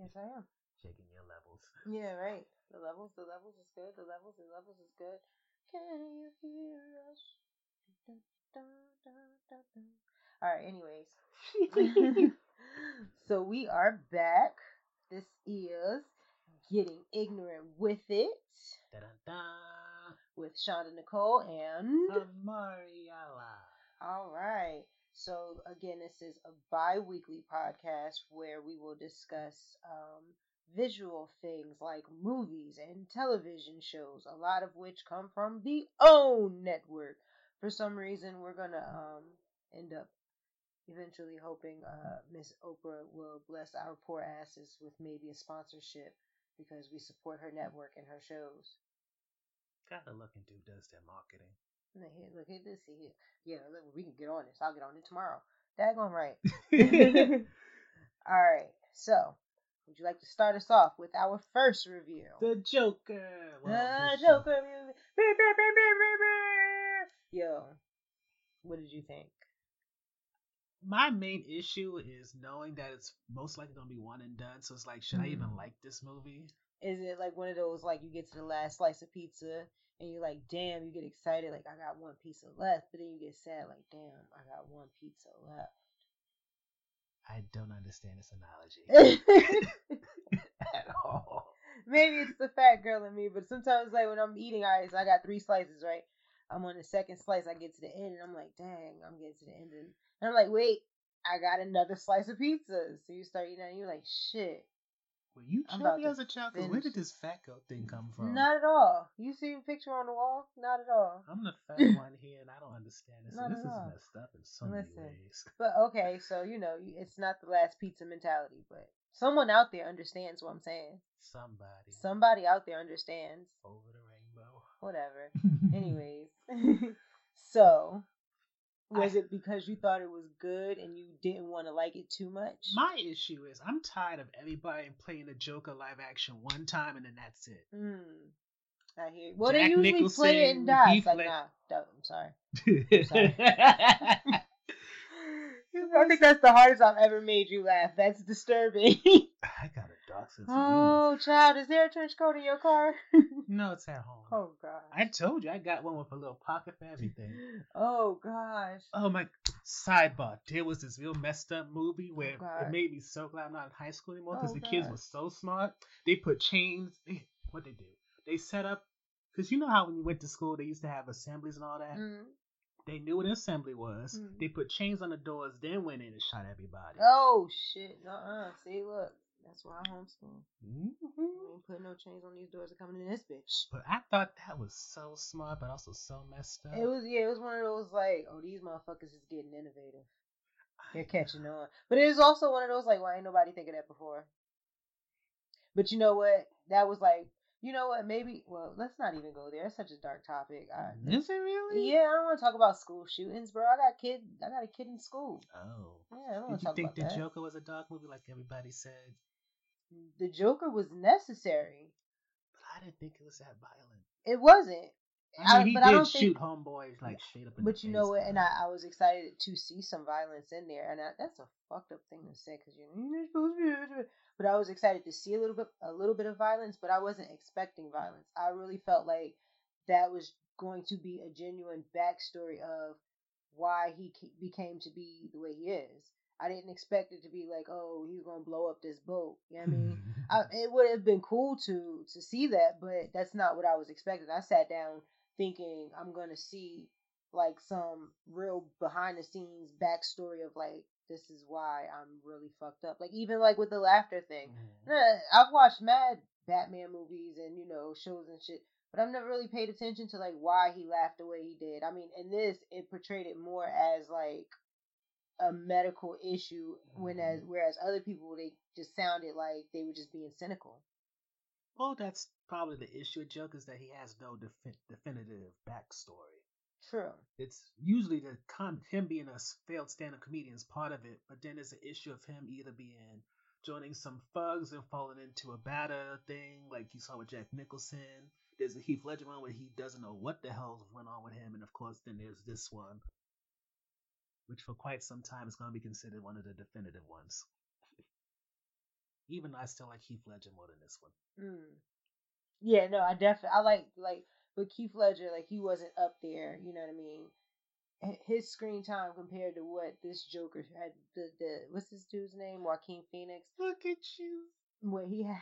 Yes, I am. Checking your levels. Yeah, right. The levels, the levels is good. The levels, the levels is good. Can you hear us? Dun, dun, dun. All right. Anyways, so we are back. This is getting ignorant with it Da-da-da. with Shonda Nicole and. Amariala. All right. So again, this is a bi-weekly podcast where we will discuss um, visual things like movies and television shows, a lot of which come from the OWN network. For some reason, we're gonna um, end up eventually hoping uh, Miss Oprah will bless our poor asses with maybe a sponsorship because we support her network and her shows. Gotta look into does their marketing. Look here, look at this here. Yeah, look, we can get on this. I'll get on it tomorrow. Daggone right. All right. So, would you like to start us off with our first review? The Joker. The Well, Joker movie. Beep, beep, beep, beep, beep, beep. Yo, what did you think? My main issue is knowing that it's most likely gonna be one and done. So it's like, should I Mm. even like this movie? Is it like one of those like you get to the last slice of pizza and you're like, damn, you get excited like I got one pizza left, but then you get sad like, damn, I got one pizza left. I don't understand this analogy at all. Maybe it's the fat girl in me, but sometimes like when I'm eating ice, I got three slices, right? I'm on the second slice, I get to the end, and I'm like, dang, I'm getting to the end, and I'm like, wait, I got another slice of pizza. So you start eating, and you're like, shit, Were you chubby as a child? 'Cause where did this fat girl thing come from? not at all. You see the picture on the wall? Not at all. I'm the fat one here, and I don't understand this. Not this is all. messed up in so Listen. many ways. But okay, so you know, it's not the last pizza mentality, but someone out there understands what I'm saying. Somebody Somebody out there understands. over the rainbow. Whatever. Anyways, so was I- it because you thought it was good and you didn't want to like it too much? My issue is I'm tired of everybody playing the Joker live action one time and then that's it. Hmm. I hear. Well, they Jack usually play it and die. It's like, nah, don't, I'm sorry. I I think that's the hardest I've ever made you laugh. That's disturbing. I got a dark oh, child, is there a trench coat in your car? No, it's at home. oh gosh. I told you I got one with a little pocket for everything. Oh gosh. Oh my sidebar. There was this real messed up movie where God. it made me so glad I'm not in high school anymore because Oh, the kids were so smart. They put chains. They, what they do? They set up because you know how when you went to school they used to have assemblies and all that. Mm. They knew what an assembly was. Mm. They put chains on the doors, then went in and shot everybody. Oh shit. Uh-uh. See, look. That's why I homeschool. Mhm. We ain't putting no chains on these doors that coming in this bitch. But I thought that was so smart, but also so messed up. It was yeah, it was one of those like, oh, these motherfuckers is getting innovative. They're catching on. But it was also one of those like, why ain't nobody thinking that before? But you know what? That was like, you know what? Maybe well, let's not even go there. It's such a dark topic. I, Is it really? yeah, I don't want to talk about school shootings, bro. I got kid. I got a kid in school. Oh. Yeah, I don't want Did to you think the that. Joker was a dark movie like everybody said? The Joker was necessary. But I didn't think it was that violent. It wasn't. I mean, he but did I don't shoot think. homeboys like straight up in But you know what? And. I, I was excited to see some violence in there, and I, that's a fucked up thing to say because you're supposed to but I was excited to see a little bit a little bit of violence, but I wasn't expecting violence. I really felt like that was going to be a genuine backstory of why he became to be the way he is. I didn't expect it to be like, oh, he's gonna blow up this boat. You know what I mean? I, it would have been cool to to see that, but that's not what I was expecting. I sat down thinking I'm gonna see like some real behind the scenes backstory of like this is why I'm really fucked up. Like even like with the laughter thing. Mm-hmm. I've watched mad Batman movies and you know shows and shit, but I've never really paid attention to like why he laughed the way he did. I mean, in this it portrayed it more as like a medical issue when as mm-hmm. whereas other people they just sounded like they were just being cynical. Well, that's probably the issue with Joker is that he has no defi- definitive backstory. True. It's usually the con him being a failed stand-up comedian is part of it, but then there's the issue of him either being joining some thugs and falling into a batter thing, like you saw with Jack Nicholson. There's a Heath Ledger one where he doesn't know what the hell went on with him, and of course, then there's this one which for quite some time is going to be considered one of the definitive ones. Even though I still like Heath Ledger more than this one. Mm. Yeah, no, I definitely I like like but Heath Ledger like he wasn't up there. You know what I mean? His screen time compared to what this Joker had. The the what's this dude's name? Joaquin Phoenix. Look at you. What he had.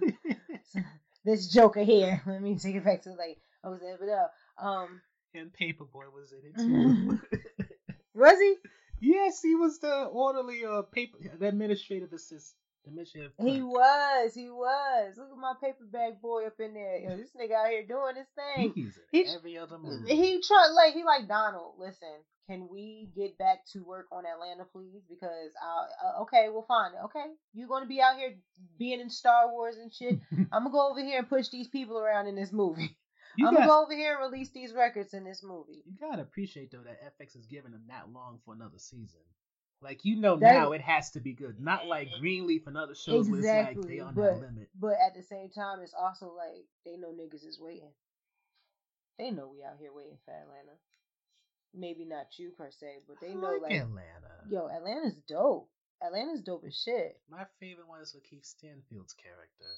this Joker here. Let me take it back to like I was there, but uh, um, and Paper Boi was in it too. was he? Yes, he was the orderly uh paper the administrative assistant. Administrative he was, he was. Look at my paper bag boy up in there. Yo, this nigga out here doing his thing. He's in he, every other movie. He try like he like Donald. Listen, can we get back to work on Atlanta, please? Because I uh, okay, well, fine. Okay, you're gonna be out here being in Star Wars and shit. I'm gonna go over here and push these people around in this movie. You I'm gonna go over here and release these records in this movie. You gotta appreciate though that FX is giving them that long for another season. Like you know that, now it has to be good, not like Greenleaf and other shows exactly, where it's like they on but, that limit. But at the same time, it's also like they know niggas is waiting. They know we out here waiting for Atlanta. Maybe not you per se, but they know like, like Atlanta. Yo, Atlanta's dope. Atlanta's dope as shit. My favorite one is Lakeith Stanfield's character.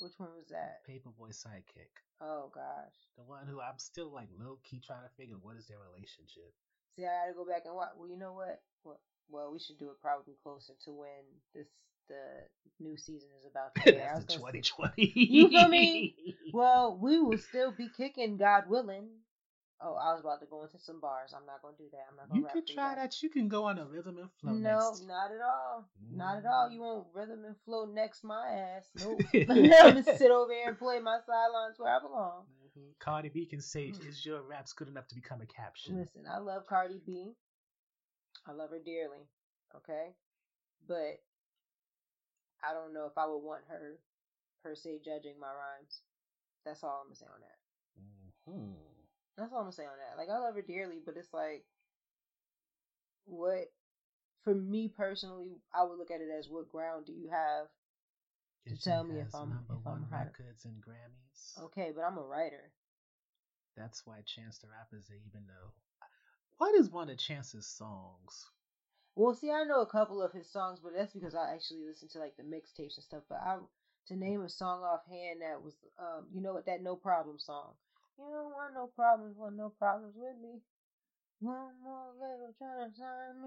Which one was that? Paper Boi sidekick. Oh gosh. The one who I'm still like low key trying to figure what is their relationship. See, I gotta go back and watch. Well, you know what? Well, well, we should do it probably closer to when this the new season is about to air. That's 2020. you feel me? Well, we will still be kicking, God willing. Oh, I was about to go into some bars. I'm not gonna do that. I'm not gonna. You could try that. You can go on a rhythm and flow. No, next. not at all. Mm. Not at all. You won't rhythm and flow next my ass. Nope. I'm gonna sit over here and play my sidelines where I belong. Mm-hmm. Cardi B can say, mm. "Is your raps good enough to become a caption?" Listen, I love Cardi B. I love her dearly. Okay, but I don't know if I would want her per se judging my rhymes. That's all I'm gonna say on that. Mm-hmm. That's all I'm gonna say on that. Like I love her dearly, but it's like what for me personally, I would look at it as what ground do you have to tell me if I'm if I'm records and Grammys. Okay, but I'm a writer. That's why Chance the Rapper is even though. What is one of Chance's songs? Well, see, I know a couple of his songs, but that's because I actually listen to like the mixtapes and stuff. But I to name a song offhand that was, um, you know what, that No Problem song. You don't want no problems, want no problems with me. One more little trying to sign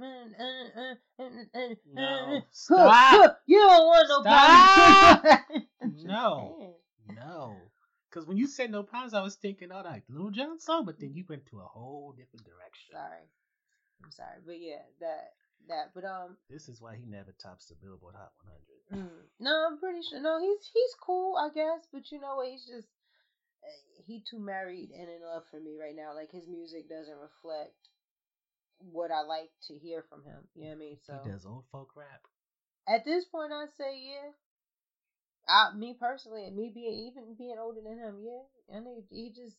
me. No. Stop. You don't want no Stop. problems. no. No. Because when you said no problems, I was thinking, oh, like Lil Jon song, but then you went to a whole different direction. Sorry. I'm sorry. But yeah, that that. But um, this is why he never tops the Billboard Hot 100. Mm, no, I'm pretty sure. No, he's he's cool, I guess. But you know what? He's just Eh, he too married and in love for me right now. Like his music doesn't reflect what I like to hear from him. You know what I mean? So he does old folk rap. At this point, I say yeah. I, me personally, me being even being older than him, yeah. I mean, he just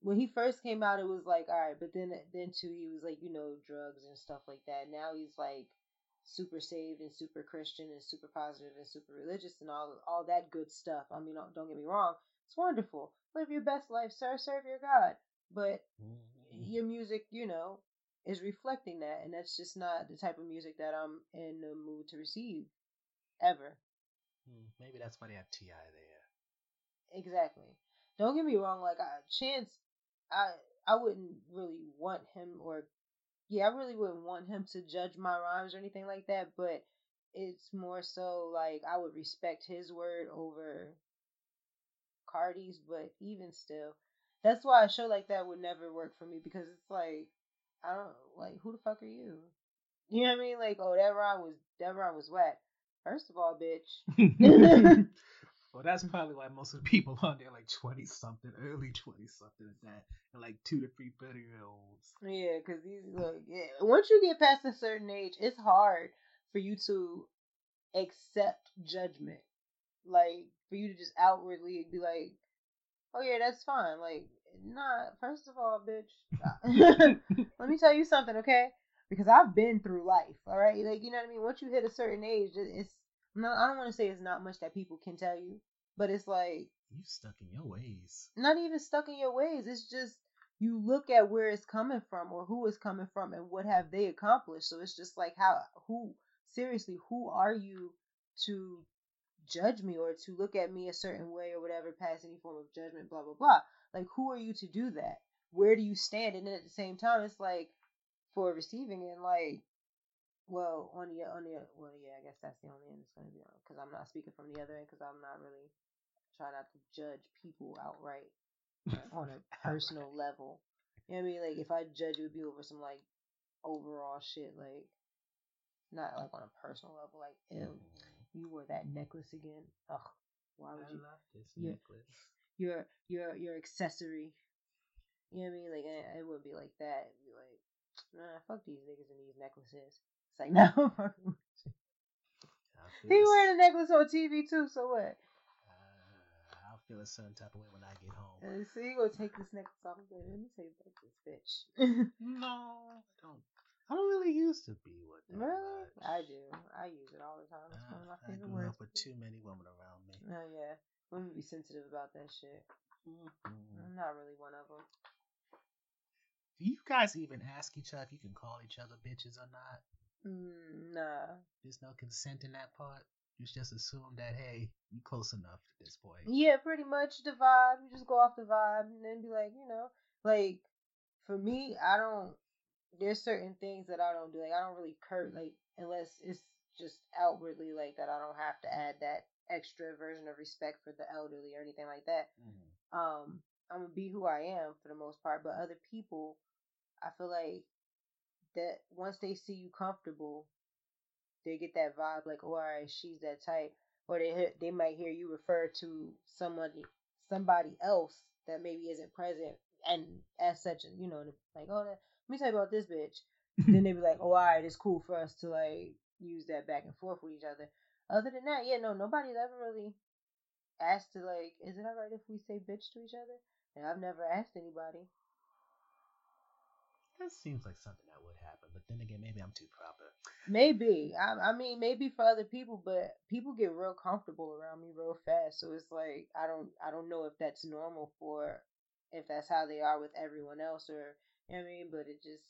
when he first came out, it was like all right, but then then too, he was like you know drugs and stuff like that. Now he's like super saved and super Christian and super positive and super religious and all all that good stuff. I mean, don't, don't get me wrong, it's wonderful. Live your best life, sir. Serve your God. But mm-hmm. your music, you know, is reflecting that, and that's just not the type of music that I'm in the mood to receive, ever. Hmm, maybe that's why they have T.I. there. Exactly. Don't get me wrong. Like I, Chance, I I wouldn't really want him, or yeah, I really wouldn't want him to judge my rhymes or anything like that. But it's more so like I would respect his word over Cardi's. But even still, that's why a show like that would never work for me because it's like I don't like who the fuck are you? You know what I mean? Like, oh, that rhyme was that rhyme was whack. First of all, bitch. well, that's probably why most of the people on there like twenty something, early twenty something at that, and like two to three thirty year olds. Yeah, because these look, yeah. Once you get past a certain age, it's hard for you to accept judgment. Like for you to just outwardly be like, "Oh yeah, that's fine." Like, nah. First of all, bitch, let me tell you something, okay? Because I've been through life. All right, like you know what I mean. Once you hit a certain age, it's no. I don't want to say it's not much that people can tell you, but it's like you stuck in your ways. Not even stuck in your ways. It's just you look at where it's coming from or who it's coming from and what have they accomplished. So it's just like how who seriously who are you to judge me or to look at me a certain way or whatever pass any form of judgment blah blah blah. Like who are you to do that? Where do you stand? And then at the same time it's like for receiving it like well on the on the well yeah i guess that's the only end it's going to be on because i'm not speaking from the other end because i'm not really trying not to judge people outright on a personal level. You know what i mean? Like if i judge it would be over some like overall shit like not like on a personal level like ew you wore that necklace again. Ugh, why would I you? love this your, necklace. Your your your accessory. You know what I mean? Like I, it wouldn't be like that. It'd be like, nah, fuck these niggas and these necklaces. It's like no. he wearing a necklace on TV too. So what? Uh, I'll feel a certain type of way when I get home. Uh, so you gonna take this necklace off? Let me say about this bitch. no, don't. I don't really used to be with that. Really? Much. I do. I use it all the time. It's one of my I favorite grew words. up with too many women around me. Oh yeah, women be sensitive about that shit. Mm-hmm. I'm not really one of them. Do you guys even ask each other if you can call each other bitches or not? Mm, nah. There's no consent in that part. You just assume that hey, you close enough at this point. Yeah, pretty much the vibe. You just go off the vibe and then be like, you know, like for me, I don't. There's certain things that I don't do. Like I don't really curt like unless it's just outwardly like that. I don't have to add that extra version of respect for the elderly or anything like that. Mm-hmm. Um, I'm gonna be who I am for the most part. But other people, I feel like that once they see you comfortable, they get that vibe like, oh, all right, she's that type, or they they might hear you refer to somebody somebody else that maybe isn't present, and as such, you know, like, oh, that, let me tell you about this bitch. then they'd be like, oh, all right, it's cool for us to like use that back and forth with each other. Other than that, yeah, no, nobody's ever really asked to like, is it alright if we say bitch to each other? And I've never asked anybody. That seems like something that would happen, but then again, maybe I'm too proper. Maybe. I, I mean, maybe for other people, but people get real comfortable around me real fast. So it's like I don't, I don't know if that's normal for, if that's how they are with everyone else, or you know what I mean. But it just.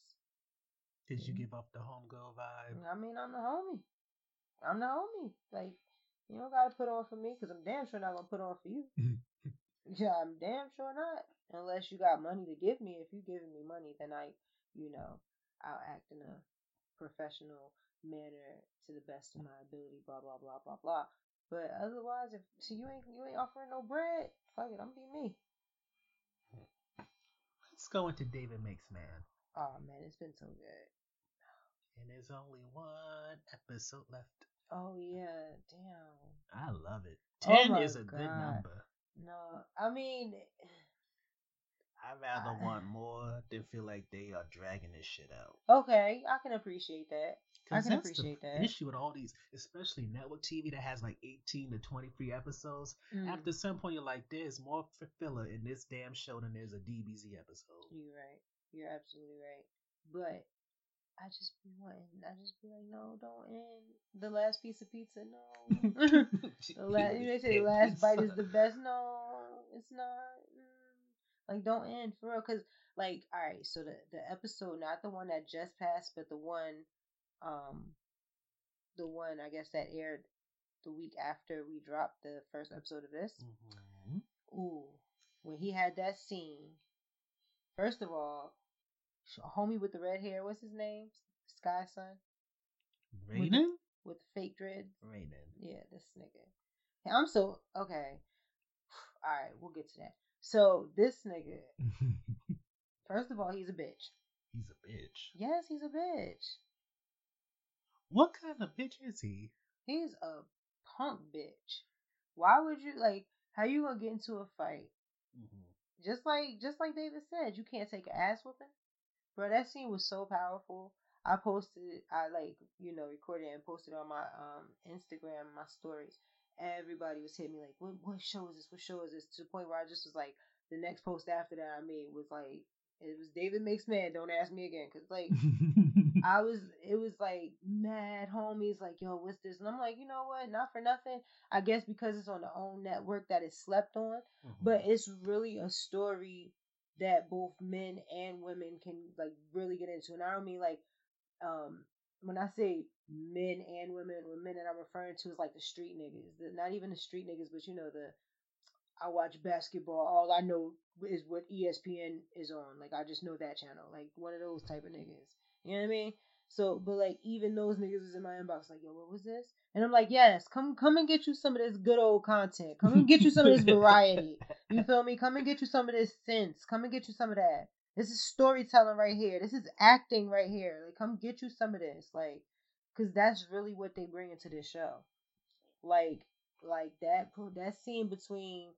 Did you mm. give up the homegirl vibe? I mean, I'm the homie. I'm the homie. Like, you don't gotta put on for me because I'm damn sure not gonna put on for you. yeah, I'm damn sure not. Unless you got money to give me. If you giving me money, then I, you know, I'll act in a professional manner to the best of my ability. Blah blah blah blah blah. But otherwise, if so you ain't you ain't offering no bread, fuck it, I'm be me. Let's go into David Makes Man. Oh man, it's been so good. And there's only one episode left. Oh yeah, damn. I love it. Oh Ten my is a good number. No, I mean, I'd rather I- want more than feel like they are dragging this shit out. okay, I can appreciate that. I can that's the appreciate f- that. issue with all these, especially network TV that has like 18 to 23 episodes. Mm. After some point, you're like, there's more filler in this damn show than there's a DBZ episode. You're right. You're absolutely right. But I just be wanting. I just be like, no, don't end the last piece of pizza. No. the last, you know, they say the last bite is the best. No, it's not. Mm. Like, don't end for real. Cause like all right, so the the episode, not the one that just passed, but the one, um, the one I guess that aired the week after we dropped the first episode of this. Mhm. Ooh, when he had that scene. First of all, homie with the red hair, what's his name? Sky Sun Raiden? with the fake dreads. Raiden. Yeah, this nigga. Hey, I'm so okay. All right, we'll get to that. So this nigga, first of all, he's a bitch. He's a bitch. Yes, he's a bitch. What kind of bitch is he? He's a punk bitch. Why would you like? How you gonna get into a fight? Just like, just like David said, you can't take an ass whooping. Bro, that scene was so powerful. I posted, I like, you know, recorded and posted on my um Instagram, my stories. Everybody was hitting me like, "What, what show is this? What show is this?" To the point where I just was like, the next post after that I made was like, it was David Makes Man. Don't ask me again, cause like I was, it was like mad homies, like, yo, what's this? And I'm like, you know what? Not for nothing. I guess because it's on the own network that it's slept on, but it's really a story that both men and women can like really get into. And I don't mean like, um, when I say men and women, the men that I'm referring to is like the street niggas, the, not even the street niggas, but you know the. I watch basketball. All I know is what ESPN is on. Like I just know that channel. Like one of those type of niggas. You know what I mean? So, but like even those niggas was in my inbox, like, yo, what was this? And I'm like, yes, come come and get you some of this good old content. Come and get you some of this variety. You feel me? Come and get you some of this sense. Come and get you some of that. This is storytelling right here. This is acting right here. Like, come get you some of this. Like, cause that's really what they bring into this show. Like, like that that scene between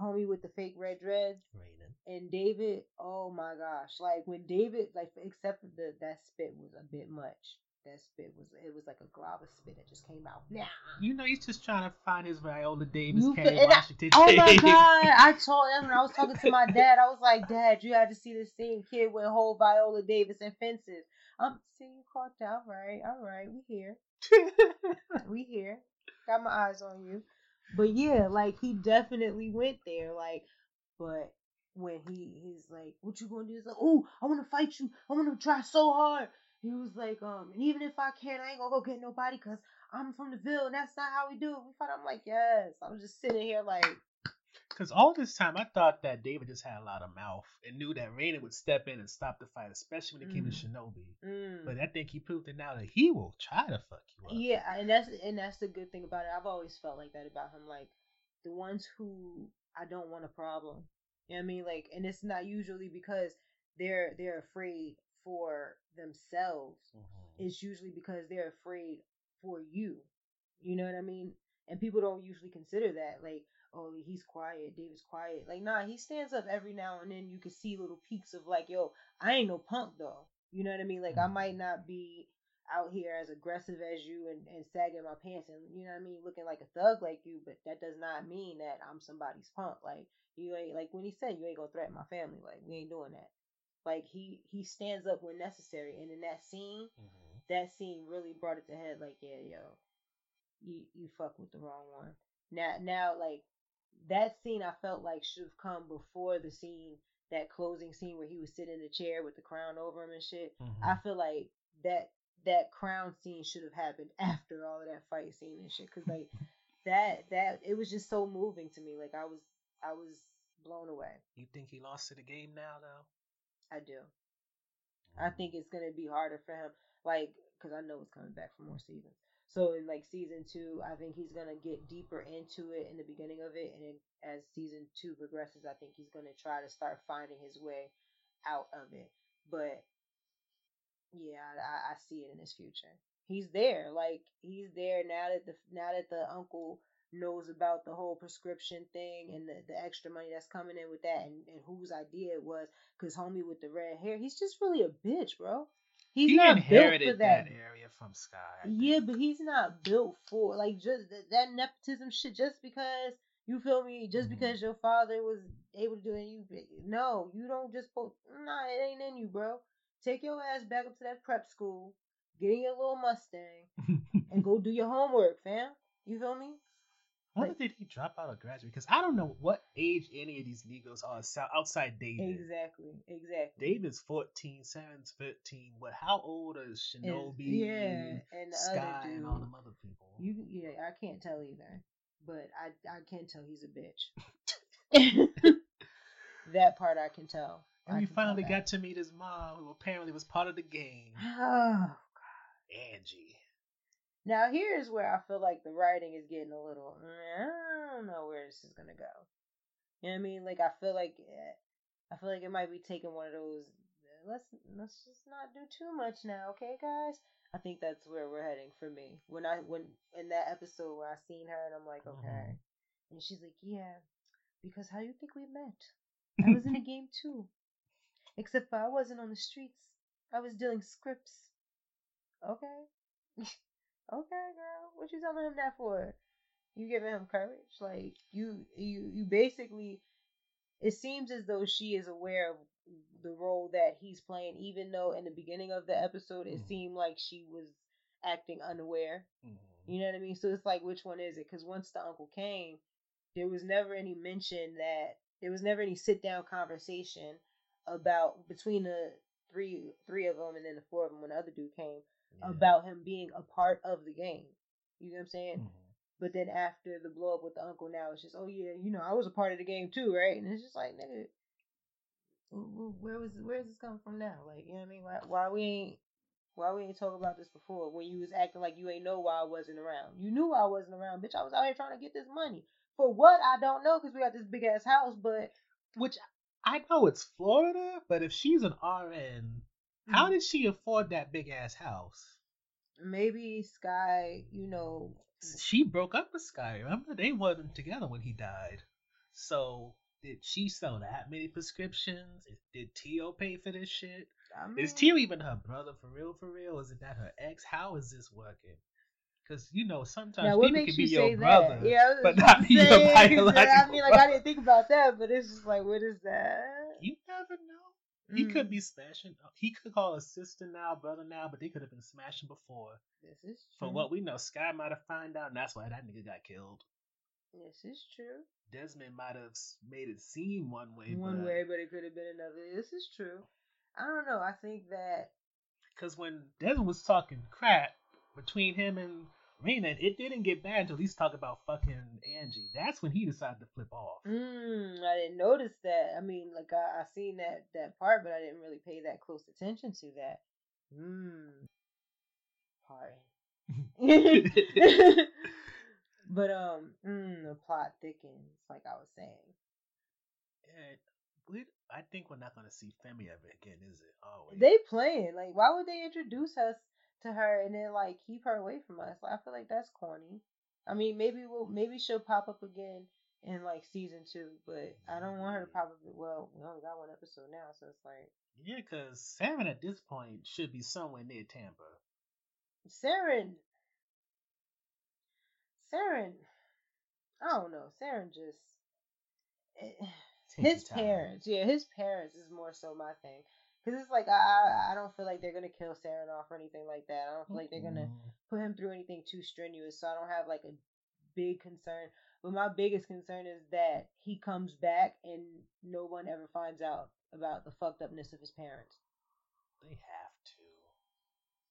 homie with the fake red dreads Raiden. And David, oh my gosh! Like when David, like except for the that spit was a bit much. That spit was it was like a glob of spit that just came out. Nah. You know, he's just trying to find his Viola Davis, You fi- I- Oh my god! I told him when I was talking to my dad. I was like, Dad, you had to see this scene. Kid with whole Viola Davis and fences. Um, see you caught that. All right, all right, we here. we here. Got my eyes on you. But yeah, like he definitely went there. Like, but when he he's like, "What you gonna do?" He's like, "Oh, I want to fight you. I want to try so hard." He was like, "Um, and even if I can't, I ain't gonna go get nobody because I'm from the Ville, and that's not how we do it." We fight. I'm like, "Yes." I was just sitting here like, Because all this time, I thought that David just had a lot of mouth and knew that Raina would step in and stop the fight, especially when it came to Shinobi. mm. But I think he proved it now that he will try to fuck you up. Yeah, and that's and that's the good thing about it. I've always felt like that about him. Like the ones who I don't want a problem. You know I mean? Like, and it's not usually because they're they're afraid for themselves. Mhm. It's usually because they're afraid for you. You know what I mean? And people don't usually consider that. Like, oh, he's quiet. David's quiet. Like, nah, he stands up every now and then. You can see little peaks of like, yo, I ain't no punk though. You know what I mean? Like, I might not be out here as aggressive as you and, and sagging my pants and you know what I mean, looking like a thug like you, but that does not mean that I'm somebody's punk. Like you ain't like when he said you ain't gonna threaten my family, like we ain't doing that. Like he he stands up when necessary and in that scene, Mhm. that scene really brought it to head like, yeah, yo, you you fuck with the wrong one. Now now like that scene I felt like should have come before the scene that closing scene where he was sitting in the chair with the crown over him and shit. Mhm. I feel like that that crown scene should have happened after all of that fight scene and shit because like that that it was just so moving to me like i was i was blown away. You think he lost to the game now, though? i do. I mm. think it's gonna be harder for him like because i know it's coming back for more seasons. So in like season two i think he's gonna get deeper into it in the beginning of it and then as season two progresses i think he's gonna try to start finding his way out of it. But yeah, I, I see it in his future. He's there, like he's there now that the now that the uncle knows about the whole prescription thing and the, the extra money that's coming in with that, and, and whose idea it was. Cause homie with the red hair, he's just really a bitch, bro. He's he not built inherited for that. area from Sky. I Yeah, think. but he's not built for like just that, that nepotism shit. Just because you feel me, just Mhm. because your father was able to do it, you no, you don't just put. Nah, it ain't in you, bro. Take your ass back up to that prep school, get in your little Mustang, and go do your homework, fam. You feel me? When Like- did he drop out or graduate? Because I don't know what age any of these Negroes are outside David. Exactly, exactly. David's 14, Sharon's 15. What? How old is Shinobi? yeah, and the Sky and all them other people. You, yeah, I can't tell either, but I, I can tell he's a bitch. that part I can tell. And I we finally got to meet his mom, who apparently was part of the game, Oh, God, Angie. Now here's where I feel like the writing is getting a little. mm, I don't know where this is gonna go. You know what I mean? Like I feel like eh, I feel like it might be taking one of those. eh, Let's let's just not do too much now, okay, guys? I think that's where we're heading for me. When I when in that episode where I seen her and I'm like, okay, and she's like, yeah, because how do you think we met? I was in the game too, except for I wasn't on the streets. I was dealing scripts. Okay. okay, girl. What you telling him that for? You giving him courage? Like you, you, you basically. It seems as though she is aware of the role that he's playing, even though in the beginning of the episode it Mhm. seemed like she was acting unaware. Mhm. You know what I mean? So it's like, which one is it? Because once the uncle came, there was never any mention that there was never any sit down conversation about between the three three of them and then the four of them when the other dude came Yeah. about him being a part of the game. You know what I'm saying? Mhm. But then after the blow up with the uncle, now it's just, oh yeah, you know, I was a part of the game too, right? And it's just like, nigga, wh- wh- where was where's this coming from now? Like, you know what I mean? Why, why we ain't why we ain't talk about this before when you was acting like you ain't know why I wasn't around? You knew I wasn't around, bitch. I was out here trying to get this money for what I don't know because we got this big ass house, but Which I know it's Florida, but if she's an RN, how Mm. did she afford that big ass house? maybe Sky, you know, She broke up with Sky. Remember, they wasn't together when he died. So did she sell that many prescriptions? Did Tio pay for this shit? I mean, Is Tio even her brother for real? For real? Is it that her ex? How is this working? Because you know sometimes Now, people can be say your brother, that? Yeah, but not be your biological. I mean, like I didn't think about that, but it's just like, what is that? You never know. He could Mm, be smashing. He could call a sister now, brother now, but they could have been smashing before. This is true. what we know, Sky might have found out, and that's why that nigga got killed. This is true. Desmond might have made it seem one way, One but, way, but it could have been another. This is true. I don't know. I think that Because when Desmond was talking crap between him and Rena, it didn't get bad until he's talking about fucking Angie. That's when he decided to flip off. mm, I didn't notice that. I mean, like I, I seen that that part, but I didn't really pay that close attention to that. Hmm. Pardon. but um, mm, the plot thickens, like I was saying. And we, I think we're not gonna see Femi ever again, is it? Always. They playing like, why would they introduce us to her and then like keep her away from us? I feel like that's corny. I mean, maybe we'll maybe she'll pop up again in like season two, but I don't want her to pop up. Well, we only got one episode now, so it's like Yeah, because Salmon at this point should be somewhere near Tampa. Seren. Seren. I don't know. Seren just. eh, Take his parents, yeah, his parents is more so my thing. Cause it's like I, I don't feel like they're gonna kill Seren off or anything like that. I don't feel like they're gonna Mm. put him through anything too strenuous, so I don't have like a big concern. But my biggest concern is that he comes back and no one ever finds out about the fucked upness of his parents. They have to.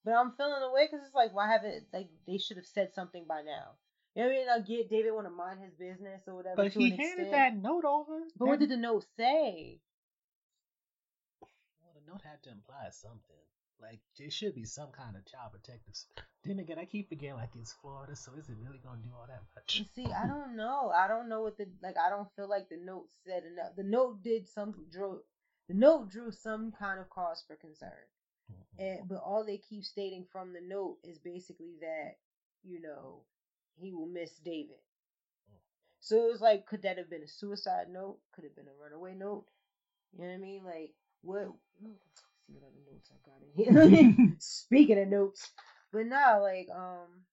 But I'm feeling the away because it's like, why haven't like they should have said something by now? You know what I mean? I get David want to mind his business or whatever. But he an handed extent. that note over. But what did the note say? The note to imply something. Like there should be some kind of child protective. Then again, I keep forgetting like it's Florida, so is it really gonna do all that much? You See, I don't know. I don't know what the like. I don't feel like the note said enough. The note did some drew. The note drew some kind of cause for concern. Mhm. And but all they keep stating from the note is basically that you know he will miss David. So it was like, could that have been a suicide note? Could it have been a runaway note? You know what I mean? Like what? what other notes I got in here. Speaking of notes, but nah, like um.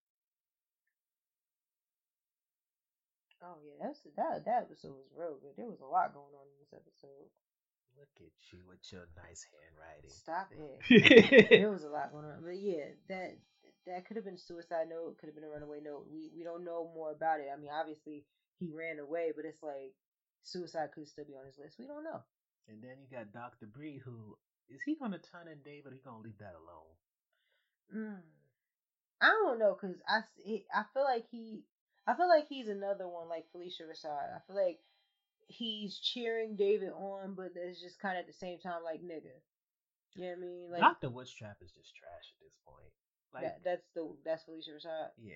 Oh yeah, that's that that episode was real good. There was a lot going on in this episode. Look at you with your nice handwriting. Stop it. there was a lot going on, but yeah, that that could have been suicide note, could have been a runaway note. We we don't know more about it. I mean, obviously he ran away, but it's like suicide could still be on his list. We don't know. And then you got Dr. Bree, who is he gonna turn in David? Or he gonna leave that alone? Mm. I don't know because I I feel like he I feel like he's another one like Phylicia Rashad. I feel like he's cheering David on, but it's just kind of at the same time like nigga. You know what I mean? Like Dr. Woods-Trap is just trash at this point. Like, that, that's the that's Phylicia Rashad. yeah,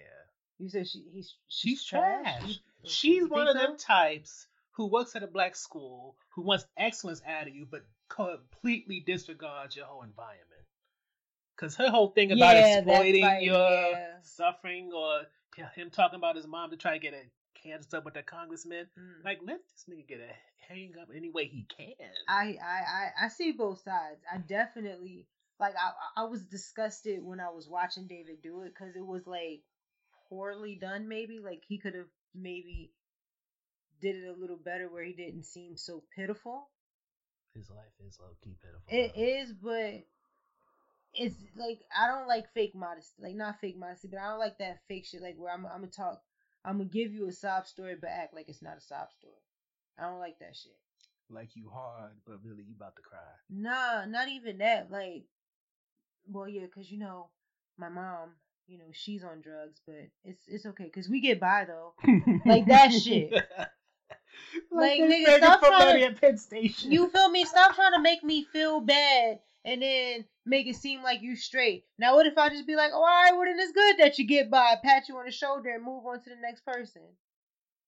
You said she he's she's trash. You- She's one of them types who works at a black school who wants excellence out of you, but completely disregards your whole environment. Because her whole thing about Yeah, exploiting like- your yeah. suffering or him talking about his mom to try to get a cancer up with the congressman, Mm. like let this nigga get a hang up any way he can. I, I I I see both sides. I definitely like I I was disgusted when I was watching David do it because it was like poorly done. Maybe like he could have maybe did it a little better where he didn't seem so pitiful. His life is low key pitiful. It though. is, but it's like I don't like fake modesty. Like not fake modesty, but I don't like that fake shit. Like where I'm I'm gonna talk, I'm gonna give you a sob story, but act like it's not a sob story. I don't like that shit. like you hard, but really you about to cry. Nah, not even that. Like, well, yeah, cause you know, my mom, you know, she's on drugs, but it's it's okay, cause we get by though. Like that shit. Like, they nigga, stop trying to- at Penn Station. You feel me? Stop trying to make me feel bad and then make it seem like you straight. Now, what if I just be like, oh, all right, well, then it's good that you get by, pat you on the shoulder, and move on to the next person?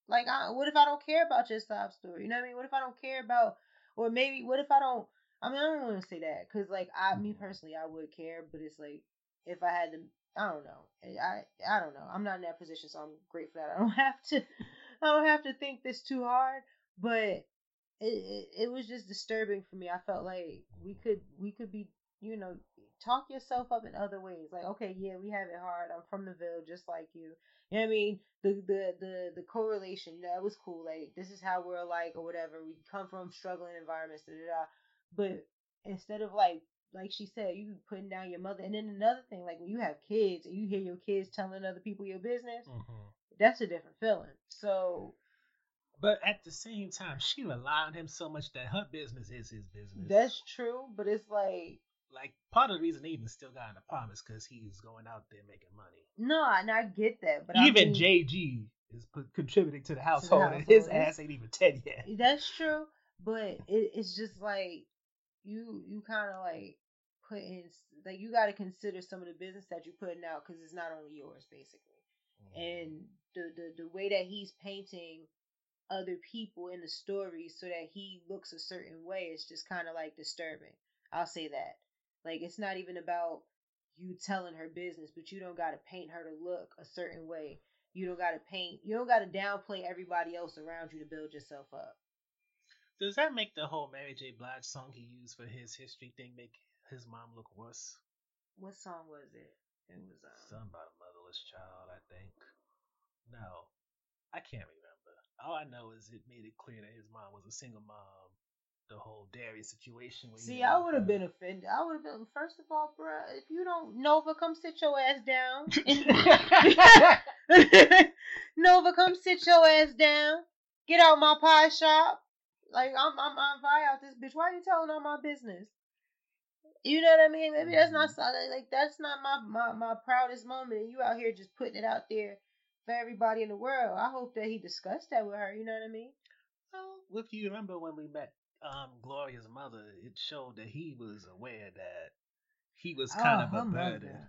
Like, I, what if I don't care about your sob story? You know what I mean? What if I don't care about, or maybe, what if I don't? I mean, I don't want to say that because, like, I, me mm. personally, I would care, but it's like if I had to, I don't know. I, I don't know. I'm not in that position, so I'm grateful that I don't have to. I don't have to think this too hard. But it, it it was just disturbing for me. I felt like we could we could be you know talk yourself up in other ways. Like okay, yeah, we have it hard. I'm from the Ville, just like you. You know I mean? The the the the correlation that was cool. Like this is how we're alike or whatever. We come from struggling environments. Da, da, da. But instead of like like she said, you putting down your mother. And then another thing, like when you have kids and you hear your kids telling other people your business, Mhm. That's a different feeling. So But at the same time, she relied on him so much that her business is his business. that's true. But it's like like part of the reason they even still got an apartment is because he's going out there making money. No, and I get that, but I even mean, JG is p- contributing to the household, and household. his ass ain't even ten yet. That's true, but it, it's just like you you kind of like put in like you got to consider some of the business that you're putting out because it's not only yours basically, and the, the the way that he's painting other people in the story so that he looks a certain way is just kind of like disturbing. I'll say that. Like it's not even about you telling her business, but you don't got to paint her to look a certain way. You don't got to paint. You don't got to downplay everybody else around you to build yourself up. Does that make the whole Mary J. Blige song he used for his history thing make his mom look worse? What song was it? It was um, Something about a child, I think. No, I can't remember. All I know is it made it clear that his mom was a single mom. The whole dairy situation. Where See, I would have been offended. I would have been first of all, bruh. If you don't Nova, come sit your ass down. Nova, come sit your ass down. Get out my pie shop. Like I'm, I'm, I'm fire out this bitch. Why are you telling all my business? You know what I mean? Maybe that's not solid. like that's not my my my proudest moment. And you out here just putting it out there for everybody in the world. I hope that he discussed that with her. You know what I mean? Well, if you remember when we met um, Gloria's mother, it showed that he was aware that he was kind Oh, of a burden.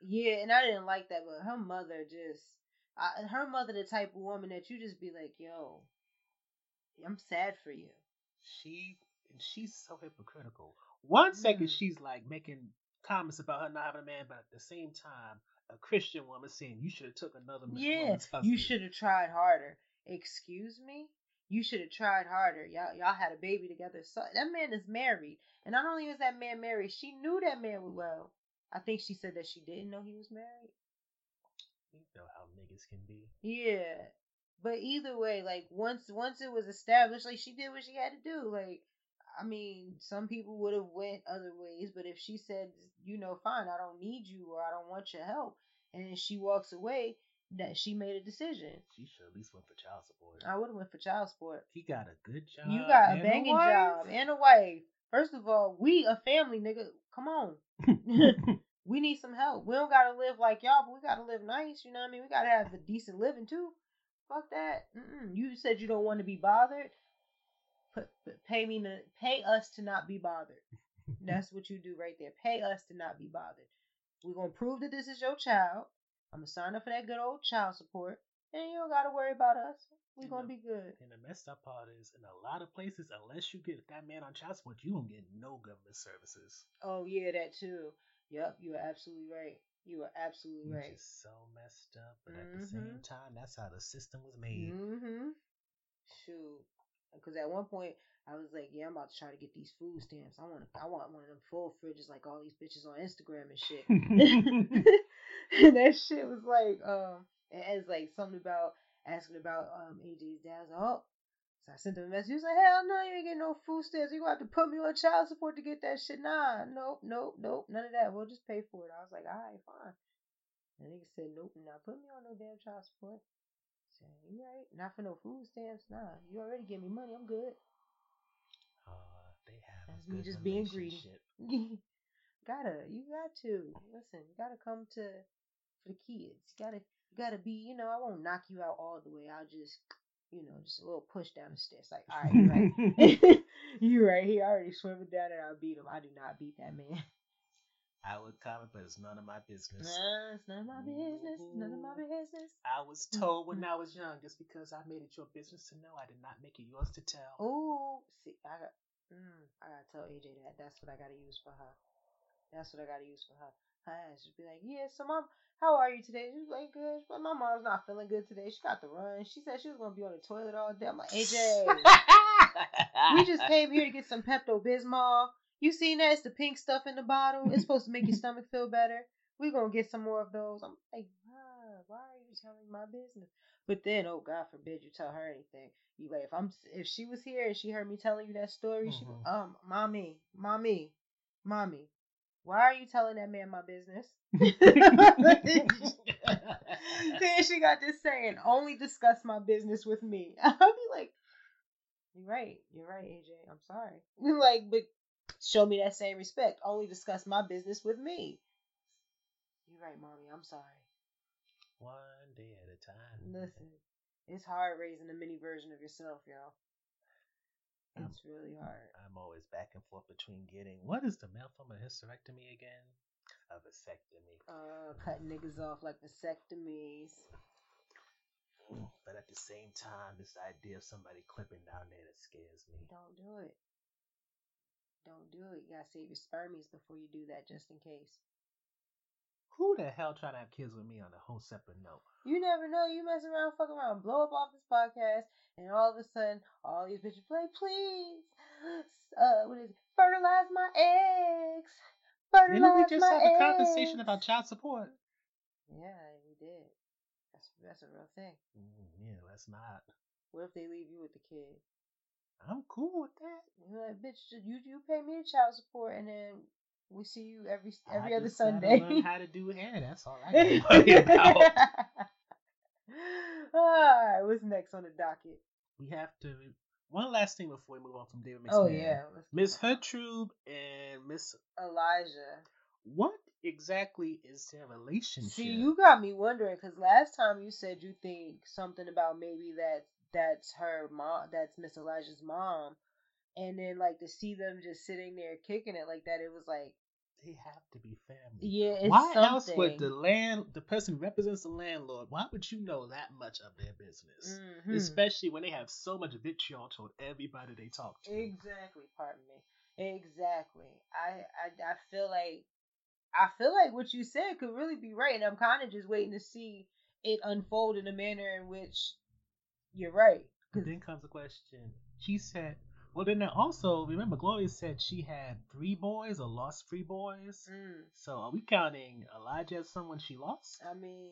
Yeah, and I didn't like that, but her mother just, I, her mother, the type of woman that you just be like, yo, I'm sad for you. She and she's so hypocritical. One second Mm. she's like making comments about her not having a man, but at the same time, a Christian woman saying you should have took another m- Yeah, you should have tried harder. Excuse me? You should have tried harder. Y'all, y'all had a baby together. So that man is married, and not only was that man married, she knew that man well. I think she said that she didn't know he was married. You know how niggas can be. Yeah. But either way, like once once it was established, like she did what she had to do. Like I mean, some people would have went other ways, but if she said, you know, fine, I don't need you or I don't want your help, and she walks away, that she made a decision. She should at least went for child support. I would have went for child support. He got a good job. You got a banging wife. job and a wife. First of all, we a family, nigga. Come on. we need some help. We don't gotta live like y'all, but we gotta live nice. You know what I mean? We gotta have a decent living too. Fuck that. Mm-mm. You said you don't want to be bothered. Pay me to pay us to not be bothered. That's what you do right there. Pay us to not be bothered. We're gonna prove that this is your child. I'm gonna sign up for that good old child support, and you don't gotta worry about us. We're And gonna the- be good. And the messed up part is, in a lot of places, unless you get that man on child support, you don't get no government services. Oh yeah, that too. Yep, you are absolutely right. You are absolutely Which right. is so messed up, but at the same Mhm. time, that's how the system was made. Mm-hmm. Shoot, because at one point I was like, "Yeah, I'm about to try to get these food stamps. I want, I want one of them full fridges like all these bitches on Instagram and shit." and that shit was like, um, it has like something about asking about um AJ's dad. I like, oh, so I sent him a message. He was like, "Hell no, you ain't getting no food stamps. You gonna have to put me on child support to get that shit." Nah, nope, nope, nope, none of that. We'll just pay for it. I was like, "All right, fine." And nigga said, "Nope, not put me on no damn child support." Said, "You right? Not for no food stamps. Nah, you already give me money. I'm good." Uh, they have a That's me just being greedy. gotta, you got to listen. You gotta come to for the kids. You gotta, you gotta be. You know, I won't knock you out all the way. I'll just, you know, just a little push down the stairs. Like, all right, you right. you right. He already swimming down there. I beat him. I do not beat that man. I would comment, but it's none of my business. Nah, it's none of my business. None of my business. I was told when I was young, just because I made it your business to know, I did not make it yours to tell. Oh, see, I got, mm, I gotta tell AJ that. That's what I gotta use for her. That's what I gotta use for her. Her ass just be like, yeah, so mom, how are you today? She's like, good. But my mom's not feeling good today. She got the run. She said she was gonna be on the toilet all day. I'm like, AJ, we just came here to get some Pepto Bismol. You seen that? It's the pink stuff in the bottle. It's supposed to make your stomach feel better. We're gonna get some more of those. I'm like, why? Why are you telling my business? But then, oh God forbid you tell her anything. You like if I'm if she was here and she heard me telling you that story, she Mhm. um, mommy, mommy, mommy, why are you telling that man my business? then she got this saying, only discuss my business with me. I'll be like, you're right, you're right, AJ. I'm sorry. like, but show me that same respect. Only discuss my business with me. You're right, mommy. I'm sorry. One day at a time. Listen, it's hard raising a mini version of yourself, y'all. It's really hard. I'm always back and forth between getting what is the male form of hysterectomy again? A vasectomy. Uh, cutting niggas off like vasectomies. But at the same time, this idea of somebody clipping down there that scares me. Don't do it. Don't do it. You gotta save your spermies before you do that, just in case. Who the hell trying to have kids with me on a whole separate note? You never know. You mess around, fuck around, blow up off this podcast, and all of a sudden, all these bitches play, please, uh, what is it? Fertilize my eggs. Fertilize Didn't we just my have a conversation about child support? Yeah, we did. That's that's a real thing. Mm, yeah, let's not. What if they leave you with the kid? I'm cool with that. You're like, bitch, you you pay me child support, and then we see you every every I other Sunday. Learn how to do hair. That's all I worry about. Alright, what's next on the docket? We have to. One last thing before we move on from David. Oh yeah, Miss Hertrube and Miss. Elijah. What exactly is their relationship? See, you got me wondering because last time you said you think something about maybe that that's her mom, that's Miss Elijah's mom, and then like to see them just sitting there kicking it like that, it was like, they have to be family. yeah, it's why something. else would the land, the person who represents the landlord, why would you know that much of their business? Mhm. Especially when they have so much vitriol toward everybody they talk to. Exactly. Pardon me. Exactly. I, I I feel like I feel like what you said could really be right, and I'm kind of just waiting to see it unfold in a manner in which you're right. Then comes the question. She said, well, then also, remember, Gloria said she had three boys or lost three boys. Mm, So are we counting Elijah as someone she lost? I mean,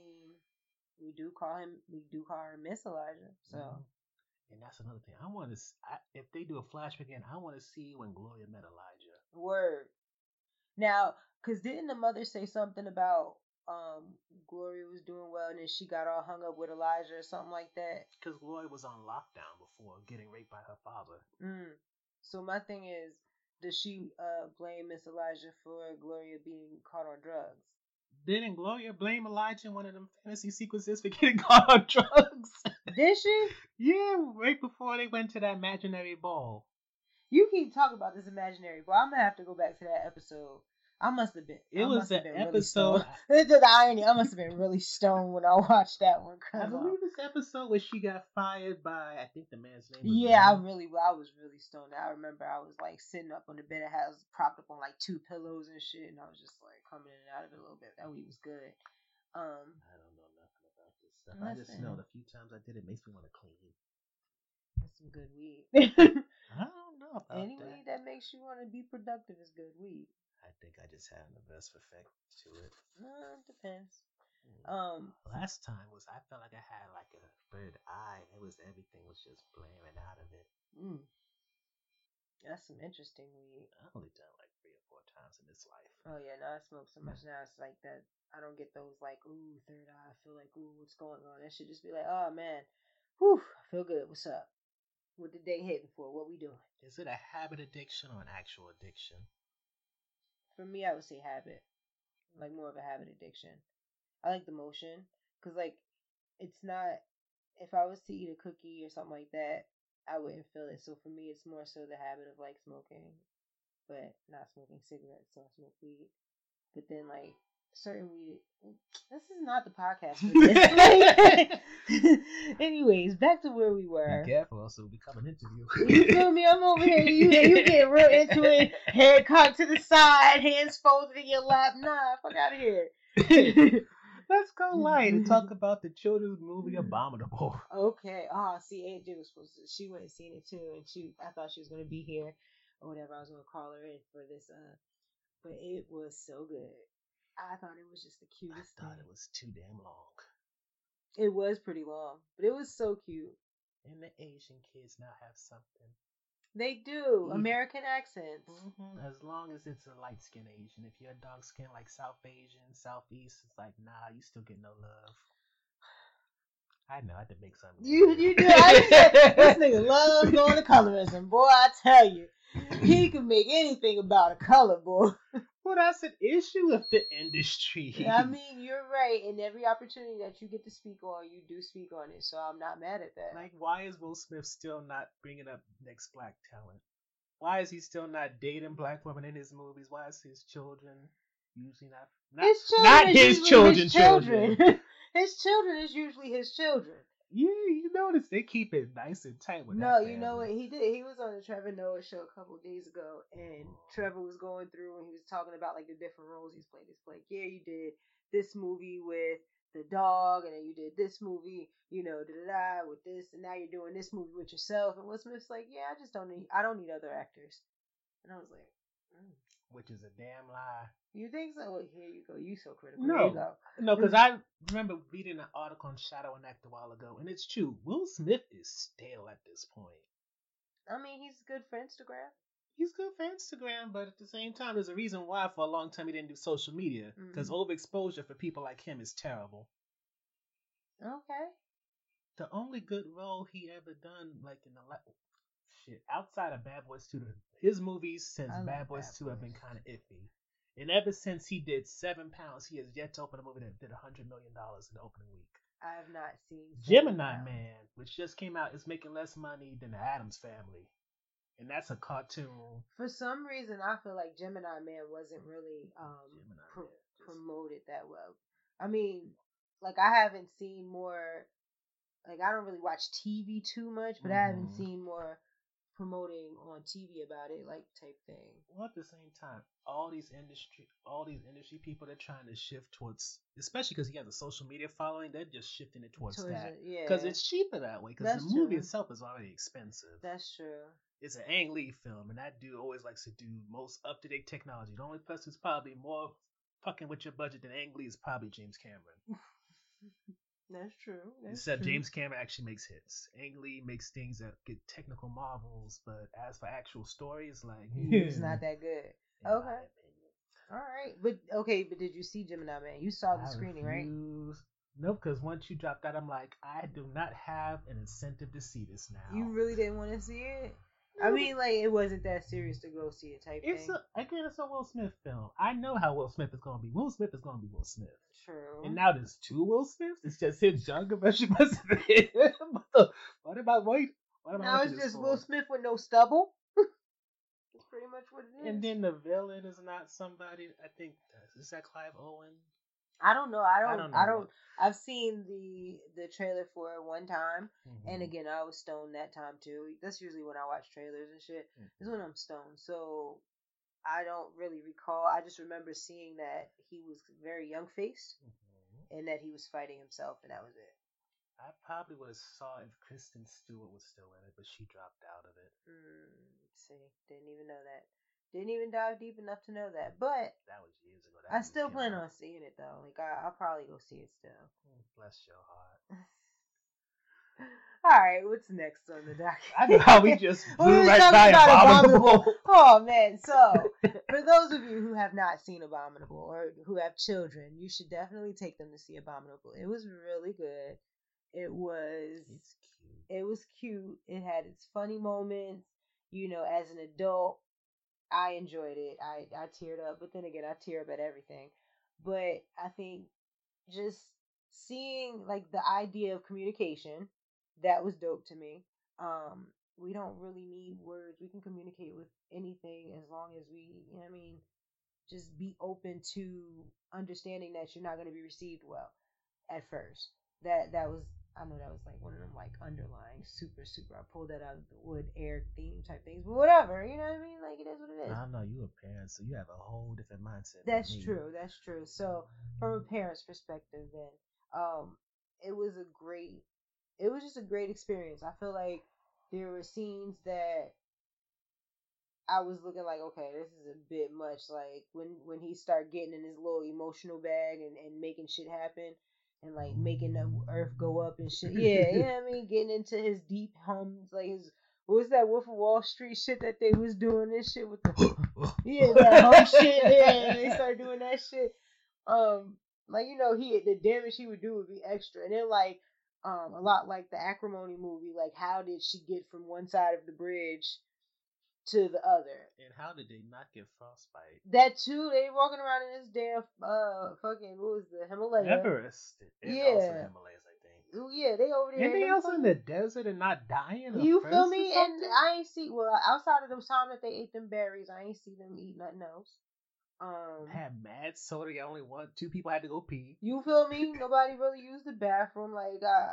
we do call him we do call her Miss Elijah. So Mhm. And that's another thing. I want to, if they do a flashback again, I want to see when Gloria met Elijah. Word. Now, cause didn't the mother say something about um Gloria was doing well and then she got all hung up with Elijah or something like that? Because Gloria was on lockdown before getting raped by her father. Mm. So my thing is, does she uh blame Miss Elijah for Gloria being caught on drugs? Didn't Gloria blame Elijah in one of them fantasy sequences for getting caught on drugs? Did she? yeah, right before they went to that imaginary ball. You keep talking about this imaginary ball. I'm gonna have to go back to that episode. I must have been. It I was an episode. Really the irony. I must have been really stoned when I watched that one. I believe this episode where she got fired by I think the man's name. Was Yeah, I really, I was really stoned. I remember I was like sitting up on the bed. I was propped up on like two pillows and shit, and I was just like coming in and out of it a little bit. That weed was good. Um, I don't know nothing about this stuff. I just know the few times I did it makes me want to clean. that's some good weed. I don't know about Any that. weed that makes you want to be productive is good weed. I think I just had the best effect to it. Uh, depends. Mm. Um, Last time was I felt like I had like a third eye. It was everything was just blaring out of it. mm, that's some interesting weed. I only done like three or four times in this life. Oh yeah, now I smoke so much now. It's like that. I don't get those like ooh third eye. I feel like ooh what's going on. That should just be like oh man, whew, I feel good. What's up? What the day hitting for? What we doing? Is it a habit addiction or an actual addiction? For me, I would say habit, mm. like more of a habit addiction. I like the motion because like it's not. If I was to eat a cookie or something like that, I wouldn't feel it. So for me, it's more so the habit of like smoking, but not smoking cigarettes. So I smoke weed. But then like certain. This is not the podcast for this. Anyways, back to where we were. Be careful, also become an interview. You feel me? I'm over here. You, you get real into it. Head cocked to the side, hands folded in your lap. Nah, fuck out of here. Let's go light and talk about the children's movie Abominable. okay. Oh, see, AJ was supposed to. She went and seen it too, and she. I thought she was gonna be here or whatever. I was gonna call her in for this. Uh, but it was so good. I thought it was just the cutest. I thought thing. it was too damn long. It was pretty long, but it was so cute. And the Asian kids now have something. They do Yeah. American accents. hmm As long as it's a light skinned Asian. If you're a dark skin like South Asian, Southeast, it's like, nah, you still get no love. I know, I had to make something. You you do. I this nigga loves going to colorism, boy. I tell you, he can make anything about a color, boy. Well, that's an issue with the industry. I mean, you're right. And every opportunity that you get to speak on, you do speak on it. So I'm not mad at that. Like, why is Will Smith still not bringing up next black talent? Why is he still not dating black women in his movies? Why is his children usually not not, his children not his children, his children? children. his children is usually his children. Yeah, you notice they keep it nice and tight with No, you know what he did? He was on the Trevor Noah show a couple of days ago, and Trevor was going through and he was talking about like the different roles he's played. He's like, yeah, you did this movie with the dog, and then you did this movie, you know, da da da, with this, and now you're doing this movie with yourself. And Will Smith's like, yeah, I just don't need, I don't need other actors. And I was like, mm, Which is a damn lie. you think so? Well, here you go. You so critical. No. You go. No, because I remember reading an article on Shadow and Act a while ago, and it's true. Will Smith is stale at this point. I mean, he's good for Instagram. He's good for Instagram, but at the same time, there's a reason why for a long time he didn't do social media. Because Mhm. overexposure for people like him is terrible. Okay. The only good role he ever done, like in the la- shit outside of Bad Boys Two, his movies since Bad Boys Bad Two have been kind of iffy. And ever since he did Seven Pounds, he has yet to open a movie that did a hundred million dollars in the opening week. I have not seen Gemini Seven Man, which just came out, is making less money than the Addams Family, and that's a cartoon. For some reason, I feel like Gemini Man wasn't really um pro- Man just- promoted that well. I mean, like I haven't seen more. Like I don't really watch TV too much, but I haven't Mhm. seen more promoting on TV about it, like type thing. Well, at the same time, all these industry, all these industry people, they're trying to shift towards, especially because he has a social media following. They're just shifting it towards, Towards that it, yeah. because it's cheaper that way. Because the movie true. itself is already expensive. That's true. it's an Ang Lee film, and that dude always likes to do most up to date technology. The only person who's probably more fucking with your budget than Ang Lee is probably James Cameron. That's true. That's Except true. James Cameron actually makes hits. Ang Lee makes things that get technical marvels, but as for actual stories, like It's not that good. Okay. All right, but okay, but did you see Gemini Man? You saw the I screening, right? refuse- Nope, because once you dropped that, I'm like, I do not have an incentive to see this now. You really didn't want to see it. I mean, like it wasn't that serious to go see it type It's thing. a, again, it's a Will Smith film. I know how Will Smith is gonna be. Will Smith is gonna be Will Smith. True. And now there's two Will Smiths. It's just his younger version versus him. what, the, what about wait? What I now it's just? Will Smith with no stubble. That's pretty much what it is. And then the villain is not somebody. I think uh, is that Clive Owen. I don't know. I I don't. don't I don't. I've seen the the trailer for it one time, and Mhm. again, I was stoned that time too. That's usually when I watch trailers and shit. Is when I'm stoned. So I don't really recall. I just remember seeing that he was very young faced Mhm. and that he was fighting himself, and that was it. I probably would have saw if Kristen Stewart was still in it, but she dropped out of it. Mm, see, didn't even know that. Didn't even dive deep enough to know that. But That was years ago. That I still plan out. on seeing it though. Like I, I'll probably go see it still. Mm, Bless your heart. All right, what's next on the docket? I know how we just We blew were right by about Abominable. Oh man, so for those of you who have not seen Abominable or who have children, you should definitely take them to see Abominable. It was really good. It was it was cute. It had its funny moments. You know, as an adult, I enjoyed it. I I teared up, but then again, I tear up at everything. But I think just seeing like the idea of communication that was dope to me. Um, we don't really need words. We can communicate with anything as long as we, you know I mean, just be open to understanding that you're not going to be received well at first. That that was I know that was like one of them like underlying super super. I pulled that out of the wood air theme type things, but whatever. You know what I mean? Like it is what it is. I know. You a parent, so you have a whole different mindset. That's true. That's true. So from a parent's perspective, then, um, it was a great. It was just a great experience. I feel like there were scenes that I was looking like, okay, this is a bit much. Like when when he start getting in his little emotional bag and and making shit happen. And like making the earth go up and shit. Yeah, you know what I mean? Getting into his deep hums, like his what was that Wolf of Wall Street shit that they was doing this shit with the yeah, that whole shit. Yeah, they started doing that shit. Um, like you know, he the damage he would do would be extra, and then like um a lot like the acrimony movie. Like, how did she get from one side of the bridge to the other? And how did they not get frostbite? That too. They walking around in this damn uh fucking what was the Himalaya? Everest. And also Yeah. Himalayas, I think. Ooh, yeah, they over there. And they also in the desert and not dying. You feel me? And? I ain't see well outside of those time that they ate them berries. I ain't see them eat nothing else. Um, had mad soda. You only one, two people had to go pee. You feel me? Nobody really used the bathroom. Like, uh,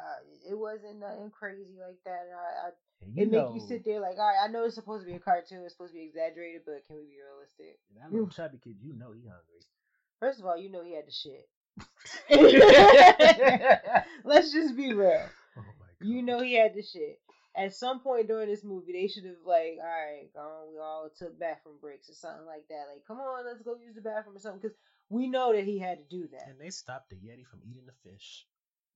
it wasn't nothing crazy like that. And I, I And it make you sit there like, all right, I know it's supposed to be a cartoon. It's supposed to be exaggerated, but can we be realistic? That little chubby kid, you know he hungry. First of all, you know he had the shit. Let's just be real. Oh my god. You know he had the shit. At some point during this movie, they should have like, all right, um, we all took bathroom breaks or something like that. Like, come on, let's go use the bathroom or something, because we know that he had to do that. And they stopped the Yeti from eating the fish.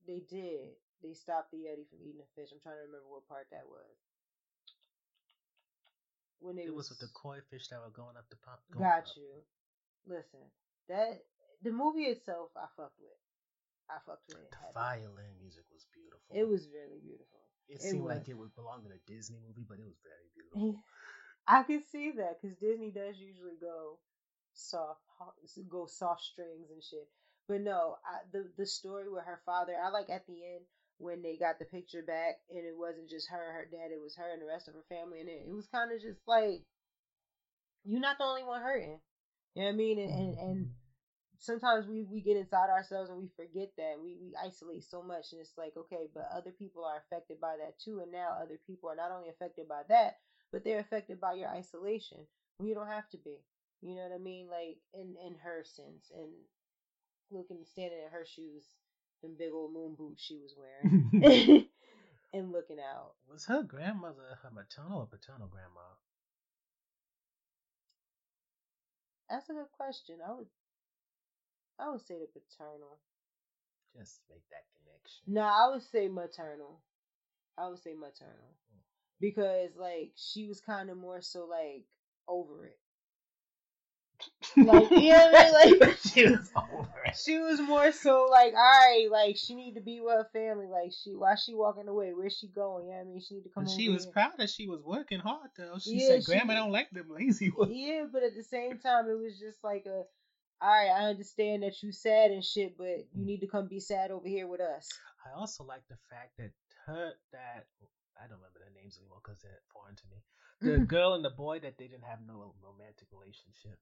They did. They stopped the Yeti from eating the fish. I'm trying to remember what part that was. When It was with the koi fish that were going up the pump. Got you. Listen, that the movie itself, I fucked with. I fucked with it. The violin music was beautiful. It was really beautiful. It it seemed was. like it would belong in a Disney movie, but it was very beautiful. I can see that because Disney does usually go soft, go soft strings and shit. But no, I, the the story with her father, I like at the end when they got the picture back and it wasn't just her, her dad, it was her and the rest of her family, and it, it was kind of just like you're not the only one hurting. You know what I mean? And and, and mm-hmm. sometimes we, we get inside ourselves and we forget that. We, we isolate so much and it's like okay but other people are affected by that too and now other people are not only affected by that but they're affected by your isolation. When you don't have to be. You know what i mean? Like in in her sense and looking standing in her shoes them big old moon boots she was wearing and looking out Was her grandmother her maternal or paternal grandma? that's a good question i would i would say the paternal Just make that connection. Nah, I would say maternal. I would say maternal mm-hmm. because like she was kind of more so like over it. Like you know I mean? Like she was over it. she was more so like, all right, like she need to be with her family. Like she, why she walking away? Where's she going? Yeah, I mean, she need to come. She was here. proud that she was working hard though. She Yeah, said, she- "Grandma don't like them lazy ones." Yeah, but at the same time, it was just like a, all right, I understand that you sad and shit, but you need to come be sad over here with us. I also like the fact that her that I don't remember their names anymore because they're foreign to me. The mm-hmm. girl and the boy that they didn't have no romantic relationship.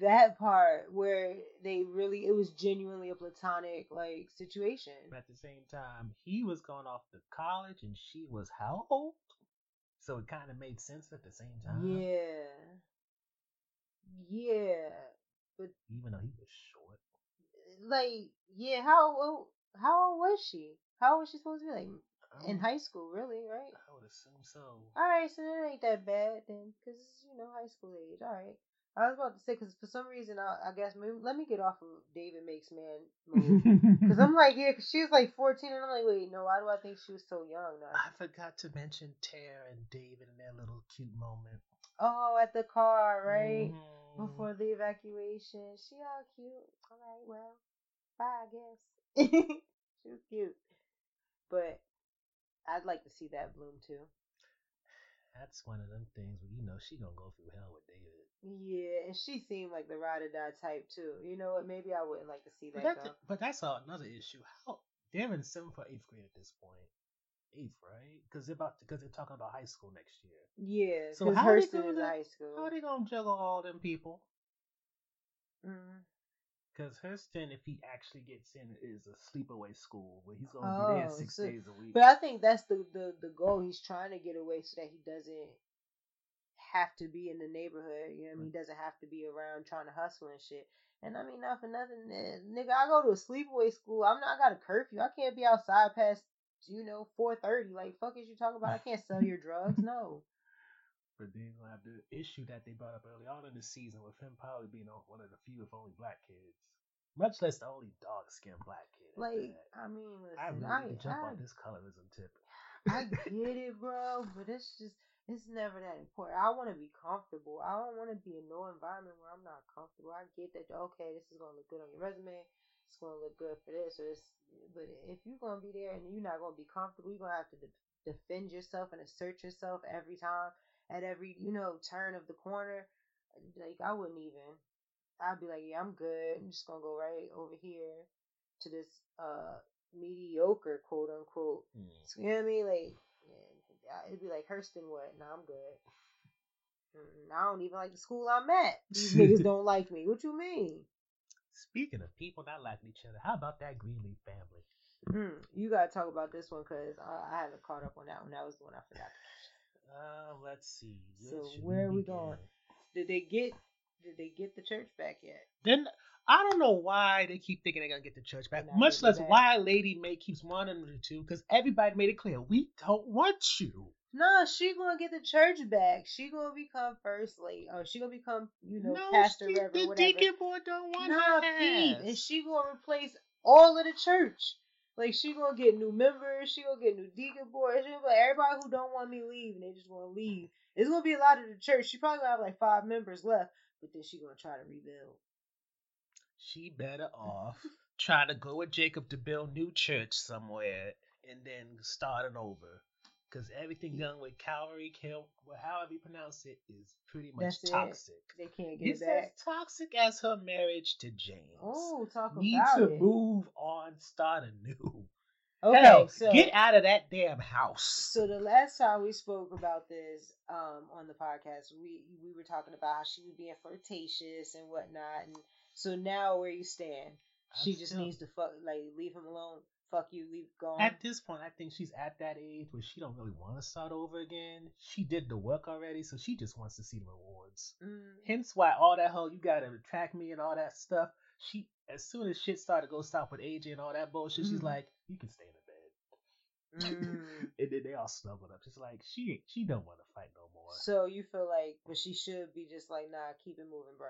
That part where they really, it was genuinely a platonic like situation. But at the same time, he was going off to college and she was how old? So it kind of made sense at the same time. Yeah, yeah, but Even though he was short. like, yeah, how old? How old was she? How old was she supposed to be? Like in um, high school, really, right? I would assume so. All right, so that ain't that bad then, because you know high school age. All right, I was about to say because for some reason I, I guess maybe, let me get off of David makes man move because I'm like yeah, because she was like 14 and I'm like wait no, why do I think she was so young now? I forgot to mention Tara and David and their little cute moment. Oh, at the car, right Mhm. before the evacuation, she all cute. All right, well, bye, I guess. she was cute, but I'd like to see that bloom too. That's one of them things where you know she gonna go through hell with David. Yeah, and she seemed like the ride or die type too. You know what? Maybe I wouldn't like to see But that go. but that's another issue. How they're in seventh or eighth grade at this point. Eighth, right? Because they're about because they're talking about high school next year. Yeah, So how they Hurston gonna- high school. How are they gonna juggle all them people? Mm. Because Hurston, if he actually gets in, is a sleepaway school where he's gonna be there Oh, six so- days a week. But I think that's the, the the goal. He's trying to get away so that he doesn't have to be in the neighborhood. You know, what I mean, he doesn't have to be around trying to hustle and shit. And I mean, not for nothing, eh, nigga. I go to a sleepaway school. I'm not. I got a curfew. I can't be outside past you know four thirty. Like fuck is you talking about? I can't sell your drugs. No. But then gonna have the issue that they brought up early on in the season with him probably being one of the few, if only, black kids. Much less the only dark skinned black kid. Like that. I mean, listen, I really I, jump I on this colorism tip. I get it, bro, but it's just it's never that important. I want to be comfortable. I don't want to be in no environment where I'm not comfortable. I get that. Okay, this is gonna look good on your resume. It's gonna look good for this or this. But if you're gonna be there and you're not gonna be comfortable, you're gonna have to de- defend yourself and assert yourself every time at every you know turn of the corner. Like I wouldn't even. I'd be like, yeah, I'm good. I'm just gonna go right over here to this uh mediocre quote unquote so, you know what I mean? Like, yeah, it'd be like Hurston, what? No, I'm good. Mm, I don't even like the school I'm at. These niggas don't like me. What you mean? Speaking of people not liking each other, how about that Greenleaf family? Hmm, you gotta talk about this one because I, I haven't caught up on that one. That was the one I forgot. Uh, let's see. So should where are we begin? going? Did they get? Did they get the church back yet? Then I don't know why they keep thinking they're gonna get the church back. Not Much less back. why Lady Mae keeps wanting them to, because everybody made it clear we don't want you. No, she gonna get the church back. She gonna become first lady, or she gonna become, you know, no, pastor, she- reverend, the whatever. deacon boy don't want Nah, her. peep, ass. and she gonna replace all of the church. Like she gonna get new members, she gonna get new deacon boards. She like everybody who don't want me leave, they just gonna leave. It's gonna be a lot of the church. She probably gonna have like five members left, but then she gonna try to rebuild. She better off trying to go with Jacob to build new church somewhere and then starting over. Because everything done with Calvary, Cal- well, however you pronounce it, is pretty much That's it. toxic. They can't get It's it as toxic as her marriage to James. Oh, talk Need about it. Need to it. move on, start anew. Okay, Hell, so get out of that damn house. So the last time we spoke about this um, on the podcast, we we were talking about how she was being flirtatious and whatnot, and so now where you stand, she I'm just still- needs to fuck like leave him alone. Fuck you, leave gone. At this point, I think she's at that age where she don't really want to start over again. She did the work already, so she just wants to see the rewards. Mm, Hence why all that whole you gotta attract me and all that stuff. She as soon as shit started to go stop with AJ and all that bullshit, she's Mhm. like, You can stay in the bed. mm. and then they all snuggled up. Just like she she don't want to fight no more. so you feel like, but she should be just like, nah, keep it moving, bro.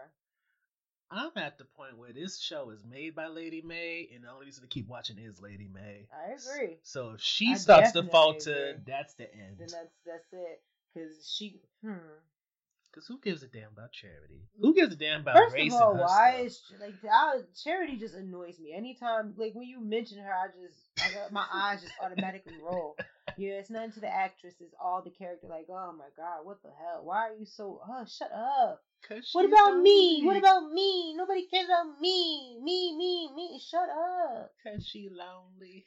I'm at the point where this show is made by Lady Mae, and the only reason to keep watching is Lady Mae. I agree. So if she I starts to falter, agree. that's the end. Then that's that's it. Cause she, hmm. Because who gives a damn about charity? Who gives a damn about First race of all, why is like I, charity just annoys me. Anytime like when you mention her, I just I my eyes just automatically roll. Yeah, it's nothing to the actress. It's all the character. Like, oh my god, what the hell? Why are you so? Oh, shut up. 'Cause What about me? What about me? Nobody cares about me. Me, me, me. Shut up. Cause she lonely.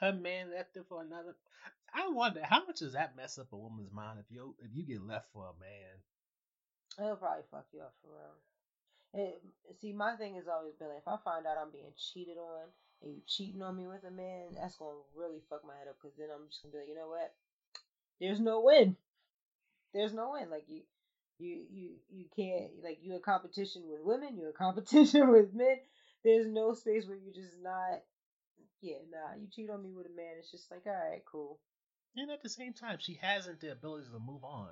Her man left her for another. I wonder how much does that mess up a woman's mind if you if you get left for a man. It'll probably fuck you up for real. It, see, my thing has always been like, if I find out I'm being cheated on and you cheating on me with a man, that's gonna really fuck my head up. Cause then I'm just gonna be like, you know what? There's no win. There's no win. Like you, you, you, you can't. Like you in competition with women. You're in competition with men. There's no space where you're just not. Yeah, nah. You cheat on me with a man. It's just like, all right, cool. And at the same time, she hasn't the ability to move on.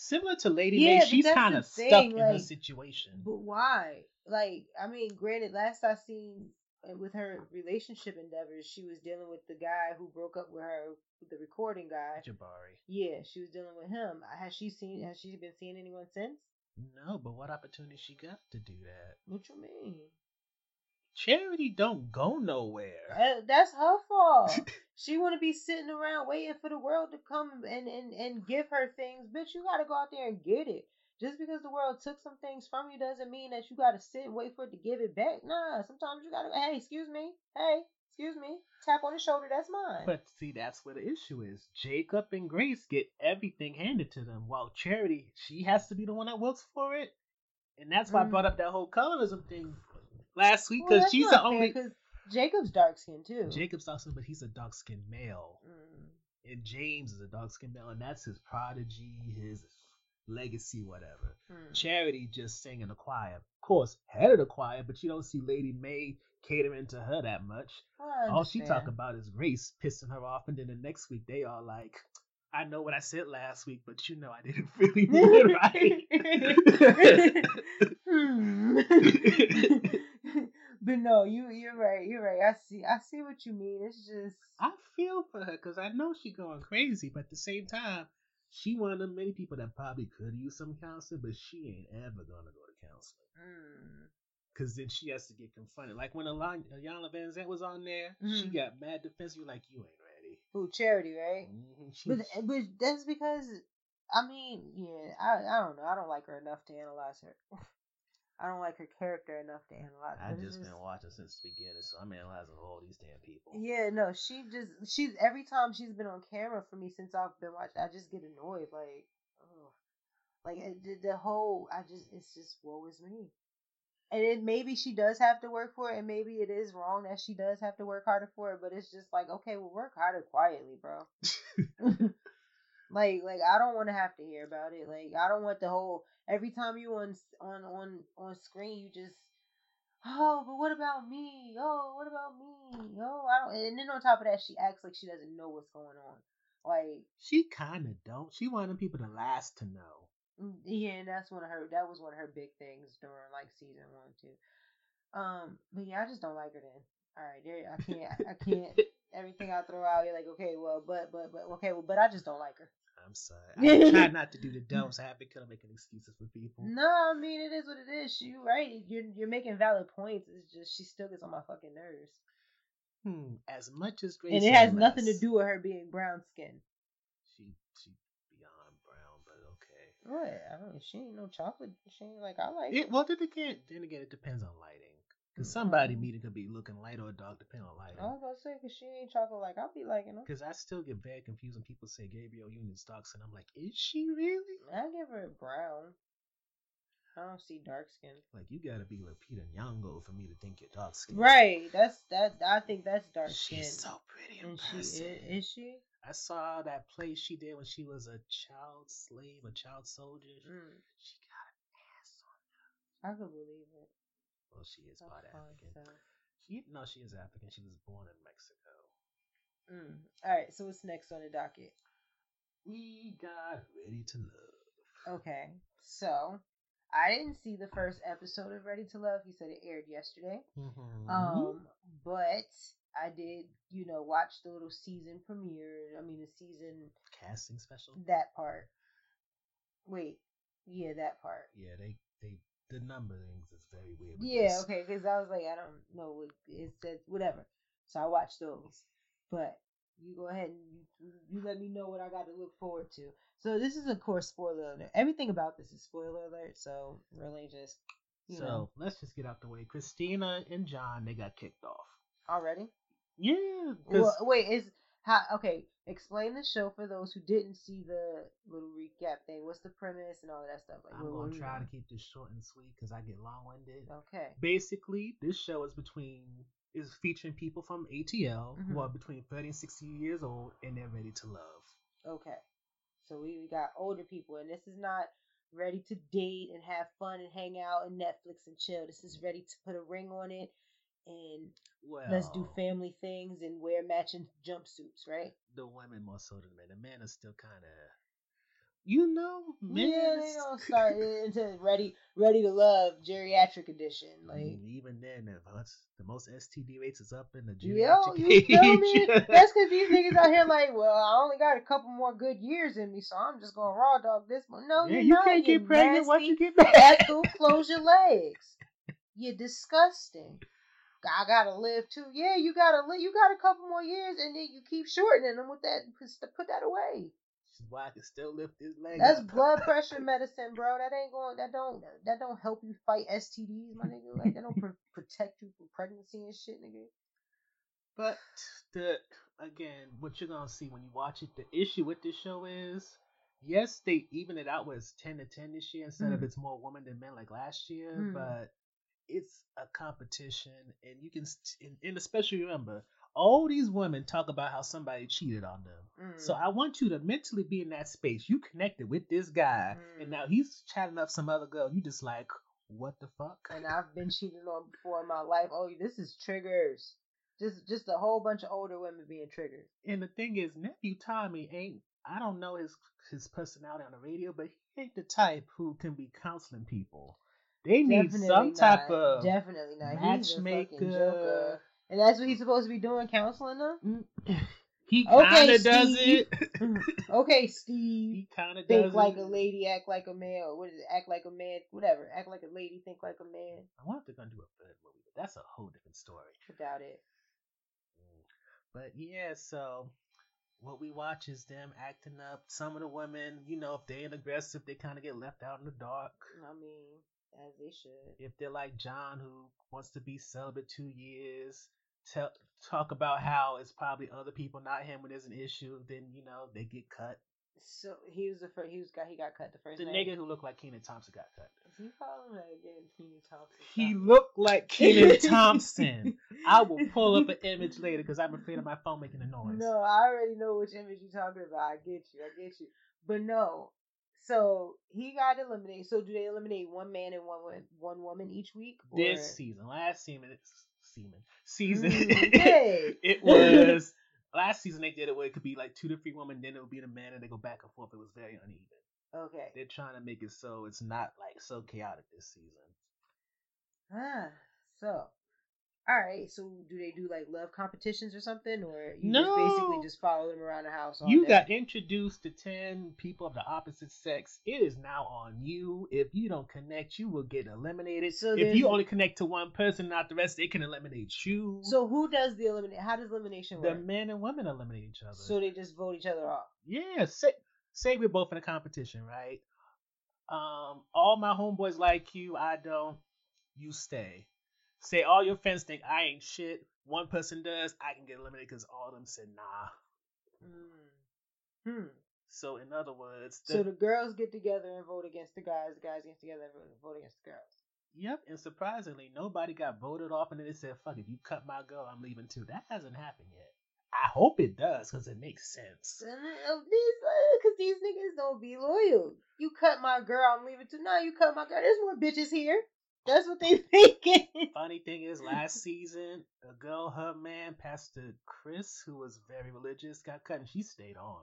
Similar to Lady Yeah, Mae, she's kind of stuck thing, in her situation. But why? Like, I mean, granted, last I seen uh, with her relationship endeavors, she was dealing with the guy who broke up with her, the recording guy. Jabari. Yeah, she was dealing with him. Has she seen? Has she been seeing anyone since? No, but what opportunity she got to do that? What you mean? Charity don't go nowhere. Uh, that's her fault. she want to be sitting around waiting for the world to come and, and and give her things. Bitch, you gotta go out there and get it. Just because the world took some things from you doesn't mean that you gotta sit and wait for it to give it back. Nah, sometimes you gotta. Hey, excuse me. Hey, excuse me. Tap on the shoulder. That's mine. But see, that's where the issue is. Jacob and Grace get everything handed to them, while Charity, she has to be the one that works for it. And that's why I Mm. brought up that whole colorism thing last week, because that's she's the only. 'cause Jacob's dark skin too. Jacob's also, but he's a dark skinned male. Mm, And James is a dark skinned male, and that's his prodigy, his legacy, whatever. mm. Charity just sang in the choir. Of course, head of the choir, but you don't see Lady Mae catering to her that much. All she talk about is race pissing her off, and then the next week they are like, "I know what I said last week, but you know I didn't really mean it right." But no, you you're right. You're right. I see. I see what you mean. It's just I feel for her because I know she going crazy, but at the same time, she one of the many people that probably could use some counseling, but she ain't ever gonna go to counseling. mm, Cause then she has to get confronted. Like when Alana Van Zant was on there, she Mhm. got mad defensive. Like you ain't ready. who charity, right? Mhm. But but that's because I mean, yeah, I I don't know. I don't like her enough to analyze her. I don't like her character enough to analyze. I but it's just been watching since the beginning, so I'm analyzing all these damn people. Yeah, no, she just she's every time she's been on camera for me since I've been watching, I just get annoyed. Like, ugh. like it, the whole, I just it's just woe is me. And it maybe she does have to work for it, and maybe it is wrong that she does have to work harder for it. But it's just like, okay, well, work harder quietly, bro. like, like I don't want to have to hear about it. Like, I don't want the whole every time you on on on on screen, you just oh, but what about me? Oh, what about me? Oh, I don't. And then on top of that, she acts like she doesn't know what's going on. Like, She kind of don't. She wanted people to last to know. mm, yeah, and that's one of her. That was one of her big things during like season one too. Um, but yeah, I just don't like her. Then, all right, there, I can't, I can't. Everything I throw out, you're like, okay, well, but, but, but, okay, well, but I just don't like her. I'm sorry. I try not to do the dumb devil's advocate kind of making excuses for people. No, I mean it is what it is. She right. You're you're making valid points. It's just she still gets on my fucking nerves. Hmm. As much as Grace and it has nothing to do with her being brown skinned. She she beyond brown, but okay. What? I don't. She ain't no chocolate. She ain't like I like It, it. well, then again, then again, it depends on lighting. Because somebody meeting could be looking light or dark, depending on lighting. I was about to say because she ain't chocolate like I'll be liking her. Because I still get very confused when people say Gabrielle Union stocks, and I'm like, is she really? I give her a brown. I don't see dark skin. Like, you gotta be Lupita Nyong'o for me to think you're dark skin. Right. That's that. I think that's dark skin. She's so pretty and she is, is she? I saw that play she did when she was a child slave, a child soldier. Mm, She got an ass on her. I could believe it. Well, she is part African. so. She no, she is African. She was born in Mexico. Mm. All right. So what's next on the docket? We got ready to love. Okay, so I didn't see the first episode of Ready to Love. He said it aired yesterday. Mhm. Um, but I did, you know, watch the little season premiere. I mean, the season casting special. that part. Wait, yeah, that part. Yeah, they they the numberings is very weird. Yeah, this. okay, because I was like, I don't know what it said, whatever. So I watched those. But you go ahead and you, you let me know what I got to look forward to. So this is, of course, spoiler alert. Everything about this is spoiler alert. So really, just you So know, let's just get out the way. Christina and John they got kicked off. already. Yeah. Well, wait, is how? Okay, explain the show for those who didn't see the little recap thing. What's the premise and all of that stuff? Like, I'm gonna try to keep this short and sweet because I get long winded. Okay. Basically, this show is between is featuring people from ATL who Mhm. are between 30 and 60 years old and they're ready to love. Okay. So we, we got older people, and this is not ready to date and have fun and hang out and Netflix and chill. This is ready to put a ring on it and Well, let's do family things and wear matching jumpsuits, right? the women more so than the men. The men are still kind of, you know, men. Yeah, they don't start into ready, ready to love geriatric edition. I Like, mean, even then, the most, the most STD rates is up in the yo, geriatric you feel me? That's because these niggas out here like, well, I only got a couple more good years in me, so I'm just gonna raw dog this one. No, yeah, you not, can't get pregnant once you get back. Close your legs. You're disgusting. I gotta live too. Yeah, you gotta live. You got a couple more years, and then you keep shortening them with that. Put that away. This is why I can still lift this leg. That's blood pressure medicine, bro. That ain't going. That don't. That don't help you fight STDs, my nigga. Like that don't pr- protect you from pregnancy and shit, nigga. But the again, what you're gonna see when you watch it, the issue with this show is, yes, they even it out with ten to ten this year instead of Mm. it's more women than men like last year, Mm. but it's a competition, and you can, and, and especially remember, all these women talk about how somebody cheated on them. So Mm. I want you to mentally be in that space. You connected with this guy, Mm. and now he's chatting up some other girl. You just like, what the fuck? and I've been cheated on before in my life. Oh, this is triggers. Just, just a whole bunch of older women being triggered. And the thing is, nephew Tommy ain't. I don't know his his personality on the radio, but he ain't the type who can be counseling people. They need Definitely some not. type of definitely not. He's a fucking matchmaker. joker. And that's what he's supposed to be doing, counseling them. Mm. He Okay, kind of does Steve. it. Okay, Steve. he kind of does Think like it. a lady, act like a man. Or what is it? Act like a man. Whatever. Act like a lady, think like a man. I wonder if they're gonna do a third movie, but that's a whole different story. Without it. Mm. But yeah, so what we watch is them acting up. Some of the women, you know, if they ain't aggressive, they kind of get left out in the dark. I mean, as they should. If they're like John, who wants to be celibate two years, tell talk about how it's probably other people, not him, when there's an issue, then you know they get cut. So he was the first. He was got. He got cut the first. The night. nigga who looked like Kenan Thompson got cut. Is he calling that again? Kenan Thompson. He looked like Kenan Thompson. I will pull up an image later because I'm afraid of my phone making a noise. No, I already know which image you're talking about. I get you. I get you. But no. So he got eliminated. So do they eliminate one man and one one woman each week? This season, last season, season, season, Mm, it was last season. They did it where it could be like two to three women, then it would be the man, and they go back and forth. It was very uneven. Okay. They're trying to make it so it's not like so chaotic this season. Ah. So. All right. So do they do like love competitions or something, or you No. just basically just follow them around the house? You day? got introduced to 10 people of the opposite sex. It is now on you. If you don't connect, you will get eliminated. So if you only connect to one person, not the rest, they can eliminate you. So who does the eliminate? How does elimination work? the men and women eliminate each other. So they just vote each other off. yeah, say, say we're both in a competition, right? Um, all my homeboys like you, I don't. You stay. Say all your friends think I ain't shit. One person does, I can get eliminated because all of them said nah. Hmm. Hmm. So in other words, So the girls get together and vote against the guys. The guys get together and vote- against the girls. Yep, and surprisingly, nobody got voted off, and then they said, "Fuck, if you cut my girl, I'm leaving too." That hasn't happened yet. I hope it does, cause it makes sense. And uh, because these niggas don't be loyal. You cut my girl, I'm leaving too. No, you cut my girl. There's more bitches here. That's what they thinking. Funny thing is, last season, a girl, her man, Pastor Chris, who was very religious, got cut, and she stayed on.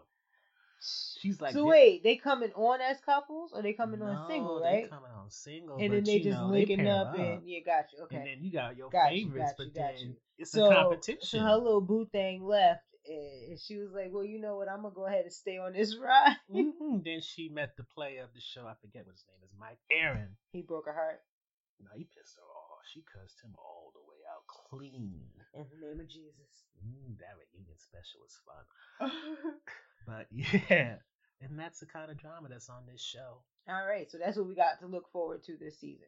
She's like, so they- wait, they coming on as couples or they coming on No, single, they right? coming on single, and then they just know, linking pair up and yeah, got you. Okay. And then you got your Got you, favorites, got but got then you. it's so, a competition. So her little boo thing left, and she was like, "Well, you know what? I'm gonna go ahead and stay on this ride." Mhm. Then she met the player of the show. I forget what his name is. Mike Aaron. he broke her heart No, he pissed her off. She cussed him all the way out clean. in the name of Jesus. Mm, that reunion special was fun. But yeah, and that's the kind of drama that's on this show. All right, so that's what we got to look forward to this season.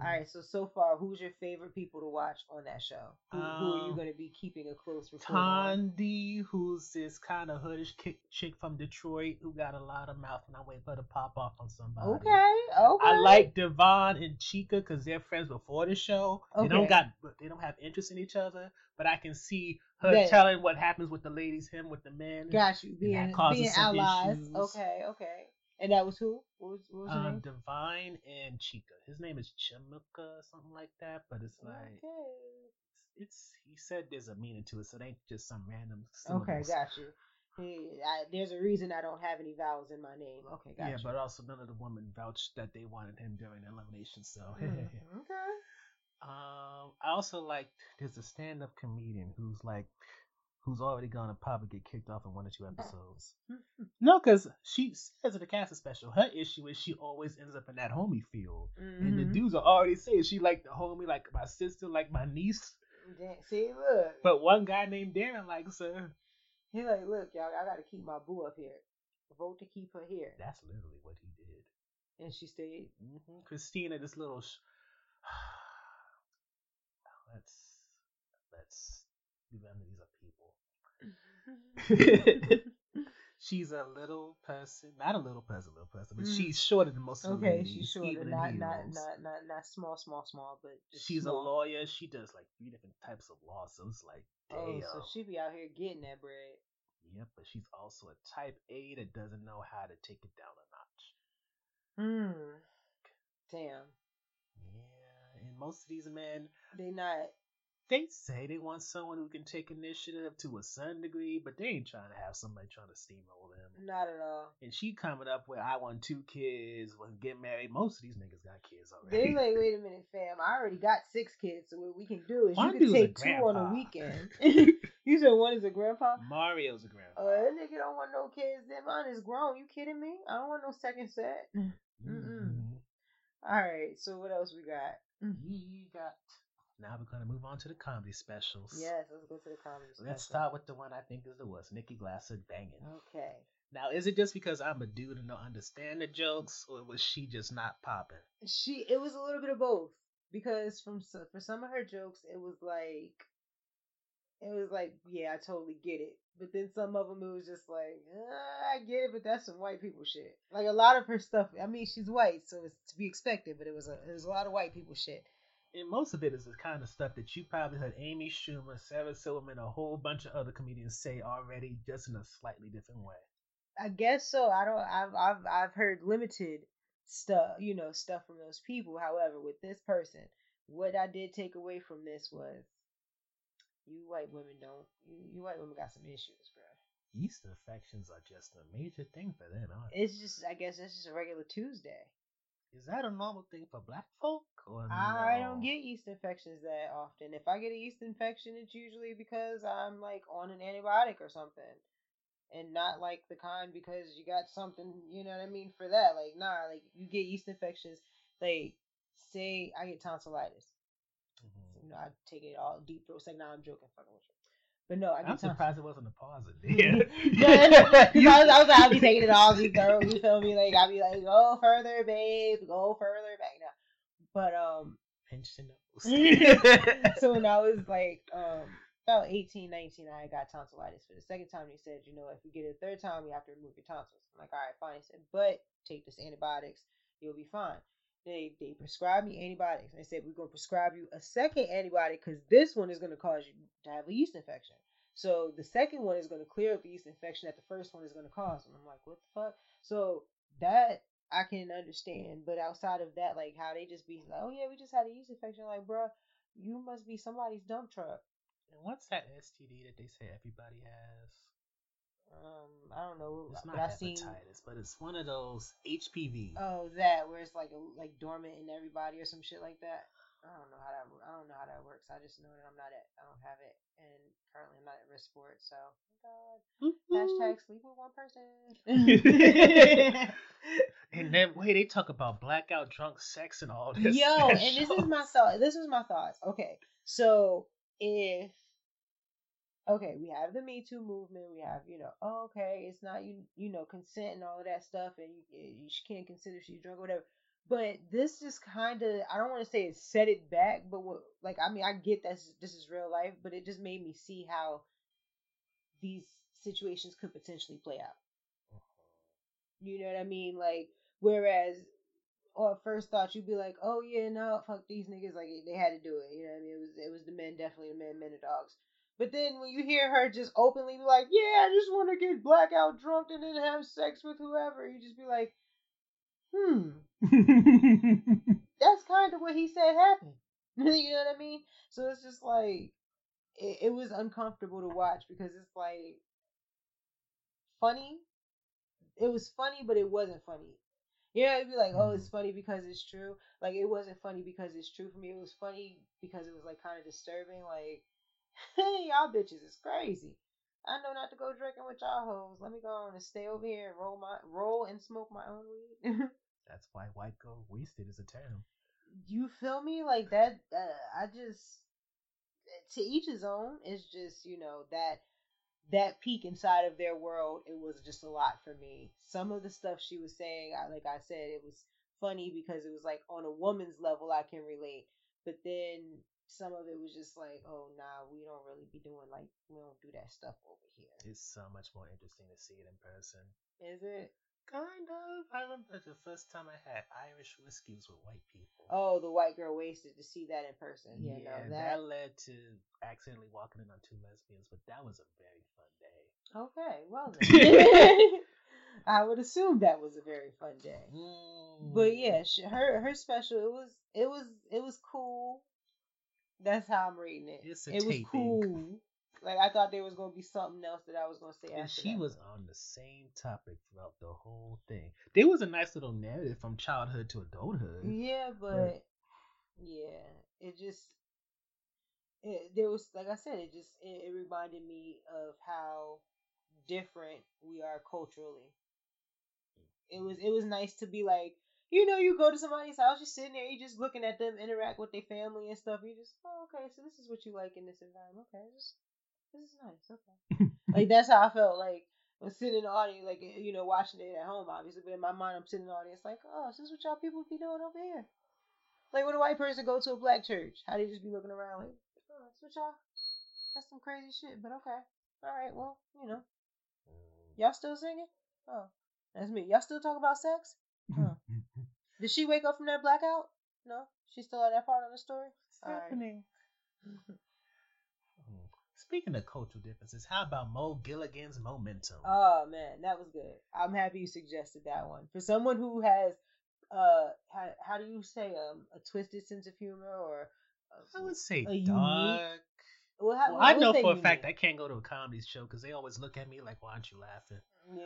All right, so so far, who's your favorite people to watch on that show? Who, who are you Um, going to be keeping a close report on? Who's this kind of hoodish chick from Detroit who got a lot of mouth, and I wait for her to pop off on somebody. Okay, okay. I like Devon and Chica because they're friends before the show. Okay. They don't got, they don't have interest in each other, but I can see her That- telling what happens with the ladies, him with the men. Got you that being being allies. issues. Okay, okay. And that was who? What was, what was Um, name? Divine and Chica. His name is Chimuka something like that, but it's like Okay. it's. He said there's a meaning to it, so it ain't just some random. Okay, syllables. got you. Hey, I, there's a reason I don't have any vowels in my name. Okay, got Yeah, you. but also none of the women vouched that they wanted him during elimination. So, Mm, okay. um, I also like there's a stand-up comedian who's like, who's already gonna probably get kicked off in one or two episodes. no, because she says in the casting special, her issue is she always ends up in that homie field, and the Mhm. dudes are already saying she like the homie, like my sister, like my niece. Damn, See, look. But one guy named Darren likes her. He's like, look, y'all, I got to keep my boo up here. Vote to keep her here. That's literally what he did. And she stayed. hmm Christina, this little. Sh- let's let's remember these are people. she's a little person, not a little person, little person, but Mhm. she's shorter than most of the Okay, ladies, she's shorter, not not not not not small, small, small, but She's small. a lawyer. She does like three different types of law, so it's like, damn. Oh, so she be out here getting that bread. Yep, but she's also a type A that doesn't know how to take it down a notch. Hmm. Damn. Yeah, and most of these men, They not. They say they want someone who can take initiative to a certain degree, but they ain't trying to have somebody trying to steamroll them. Not at all. And she coming up with I want two kids, when get married. Most of these niggas got kids already. They like, wait a minute, fam. I already got six kids, so what we can do is you can take two on a weekend. you said one is a grandpa. Mario's a grandpa. Oh, that nigga don't want no kids. Then mine is grown. You kidding me? I don't want no second set. Mm-mm. Mhm. All right. So what else we got? He got. Now we're gonna move on to the comedy specials. Yes, let's go to the comedy. Let's start with the one I think is the worst, Nikki Glaser banging. Okay. Now, is it just because I'm a dude and don't understand the jokes, or was she just not popping? She. It was a little bit of both because from for some of her jokes, it was like. It was like, yeah, I totally get it. But then some of them, it was just like, uh, I get it, but that's some white people shit. Like a lot of her stuff. I mean, she's white, so it's to be expected. But it was a, it was a lot of white people shit. And most of it is the kind of stuff that you probably heard Amy Schumer, Sarah Silverman, a whole bunch of other comedians say already, just in a slightly different way. I guess so. I don't. I've I've I've heard limited stuff, you know, stuff from those people. However, with this person, what I did take away from this was, you white women don't. You, you white women got some issues, bro. Yeast infections are just a major thing for them, aren't they? It's just. I guess it's just a regular Tuesday. Is that a normal thing for black folk? Or I no? don't get yeast infections that often. If I get a yeast infection, it's usually because I'm like on an antibiotic or something. And not like the kind because you got something, you know what I mean, for that. Like, nah, like you get yeast infections, like say I get tonsillitis. Mhm. You know, I take it all deep throat. It's like, nah, I'm joking, fucking with you. But no, I tonsillitis. surprised it wasn't a pause yeah. no, no, no, I was, I was like, I'll be taking it all deep throat. You feel me? Like I'll be like, go further, babe, go further back now. But um, Pinch the nose. so when I was like um about 18, 19, I got tonsillitis for the second time. They said, you know, if you get it a third time, you have to remove your tonsils. I'm like, all right, fine. He said, but take this antibiotics, you'll be fine. They they prescribed me antibiotics. They said we're gonna prescribe you a second antibiotic because this one is gonna cause you to have a yeast infection. So the second one is gonna clear up the yeast infection that the first one is gonna cause. And I'm like, what the fuck? So that I can understand, but outside of that, like how they just be like, oh yeah, we just had a yeast infection. Like, bruh, you must be somebody's dump truck. And what's that STD that they say everybody has? Um, I don't know. It's but not I seen. hepatitis, but it's one of those HPV. Oh, that where it's like like dormant in everybody or some shit like that. I don't know how that. I don't know how that works. I just know that I'm not at. I don't have it, and currently I'm not at risk for it. So, thank God. Hashtag sleep with one person. and then wait, they talk about blackout drunk sex and all this. Yo, in and this is my thought. This is my thoughts. Okay, so if okay, we have the Me Too movement. We have you know, oh, okay, it's not you you know consent and all of that stuff, and you, you can't consider she's drunk or whatever. But this just kind of I don't want to say it set it back, but what like I mean I get that this is real life, but it just made me see how these situations could potentially play out. Uh-huh. You know what I mean? Like, whereas, or at first thought you'd be like, oh yeah, no, fuck these niggas, like they had to do it. You know what I mean? It was it was the men, definitely the men, men and dogs. But then when you hear her just openly be like, yeah, I just want to get blackout drunk and then have sex with whoever, you just be like, hmm, that's kind of what he said happened. you know what I mean? So it's just like it, it was uncomfortable to watch because it's like funny. It was funny, but it wasn't funny. Yeah, it'd be like, oh, it's funny because it's true. Like it wasn't funny because it's true for me. It was funny because it was like kind of disturbing. Like, y'all bitches is crazy. I know not to go drinking with y'all hoes. Let me go on and stay over here and roll my roll and smoke my own weed. That's why white girl wasted is a term. you feel me like that uh, i just to each his own it's just you know that that peek inside of their world it was just a lot for me some of the stuff she was saying I, like i said it was funny because it was like on a woman's level i can relate but then some of it was just like oh nah we don't really be doing like we don't do that stuff over here It's so much more interesting to see it in person. is it Kind of. I remember the first time I had Irish whiskeys with white people. oh the white girl wasted to see that in person yeah, no that... that led to accidentally walking in on two lesbians, but that was a very fun day. Okay, well then. I would assume that was a very fun day. But Mm. yeah, she, her her special it was it was it was cool. That's how I'm rating it. It's a it was cool. Like I thought there was gonna be something else that I was gonna say And she that. was on the same topic throughout the whole thing. There was a nice little narrative from childhood to adulthood. Yeah, but yeah, it just it, there was like I said, it just it, it reminded me of how different we are culturally. It was it was nice to be like, you know, you go to somebody's house, you're sitting there, you're just looking at them interact with their family and stuff. You just, oh, okay, so this is what you like in this environment. Okay, this, this is nice. Okay, like that's how I felt. Like I was sitting in the audience, like eh, you know, watching it at home, obviously, but in my mind, I'm sitting in the audience, like, oh, this is what y'all people be doing over here. Like when a white person go to a black church, how they just be looking around like, oh, that's what y'all. That's some crazy shit, but okay. All right, well, you know, mm. y'all still singing? Oh, that's me. Y'all still talk about sex? Huh. Did she wake up from that blackout? No, she's still at that part of the story. All right. happening? Speaking of cultural differences, how about Mo Gilligan's Momentum? Oh man, that was good. I'm happy you suggested that one. For someone who has uh how, how do you say um a twisted sense of humor or I would say a unique- dark. well, how, Well, I know for a fact I can't go to a comedy show because they always look at me like, "Why aren't you laughing?"